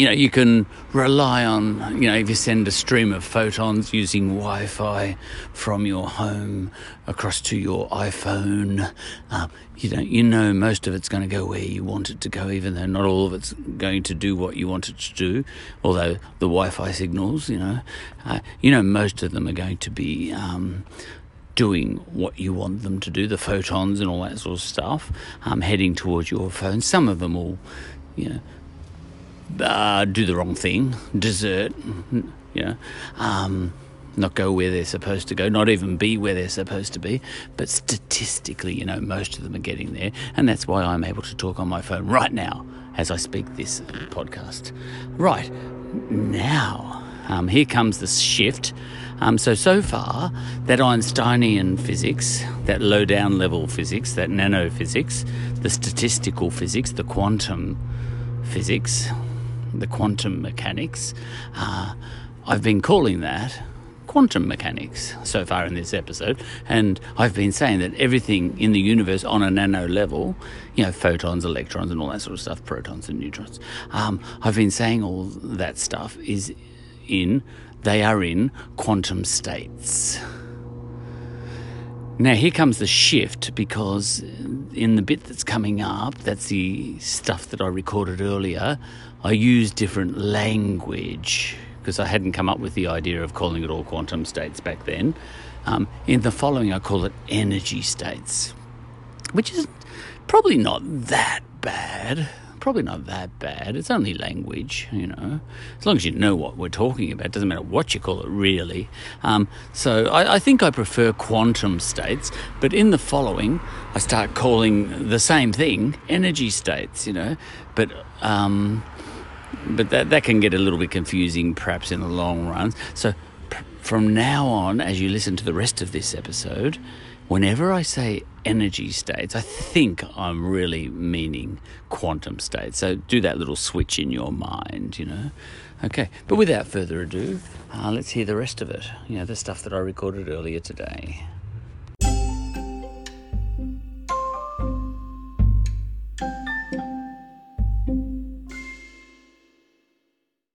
you know, you can rely on, you know, if you send a stream of photons using Wi Fi from your home across to your iPhone, uh, you know, you know most of it's going to go where you want it to go, even though not all of it's going to do what you want it to do. Although the Wi Fi signals, you know, uh, you know, most of them are going to be. Um, doing what you want them to do, the photons and all that sort of stuff, um, heading towards your phone. Some of them will, you know, uh, do the wrong thing, desert, you know, um, not go where they're supposed to go, not even be where they're supposed to be. But statistically, you know, most of them are getting there, and that's why I'm able to talk on my phone right now as I speak this podcast. Right now, um, here comes the shift. Um, so, so far, that Einsteinian physics, that low down level physics, that nanophysics, the statistical physics, the quantum physics, the quantum mechanics. Uh, I've been calling that quantum mechanics so far in this episode, and I've been saying that everything in the universe on a nano level, you know, photons, electrons, and all that sort of stuff, protons and neutrons, um, I've been saying all that stuff is in, they are in quantum states. Now, here comes the shift because in the bit that's coming up, that's the stuff that I recorded earlier, I use different language because I hadn't come up with the idea of calling it all quantum states back then. Um, in the following, I call it energy states, which is probably not that bad probably not that bad. It's only language, you know. As long as you know what we're talking about, doesn't matter what you call it, really. Um, so I, I, think I prefer quantum states, but in the following, I start calling the same thing energy states, you know. But um, but that that can get a little bit confusing, perhaps in the long run. So from now on, as you listen to the rest of this episode whenever I say energy states, I think I'm really meaning quantum states. So do that little switch in your mind, you know. Okay, but without further ado, uh, let's hear the rest of it. You know, the stuff that I recorded earlier today.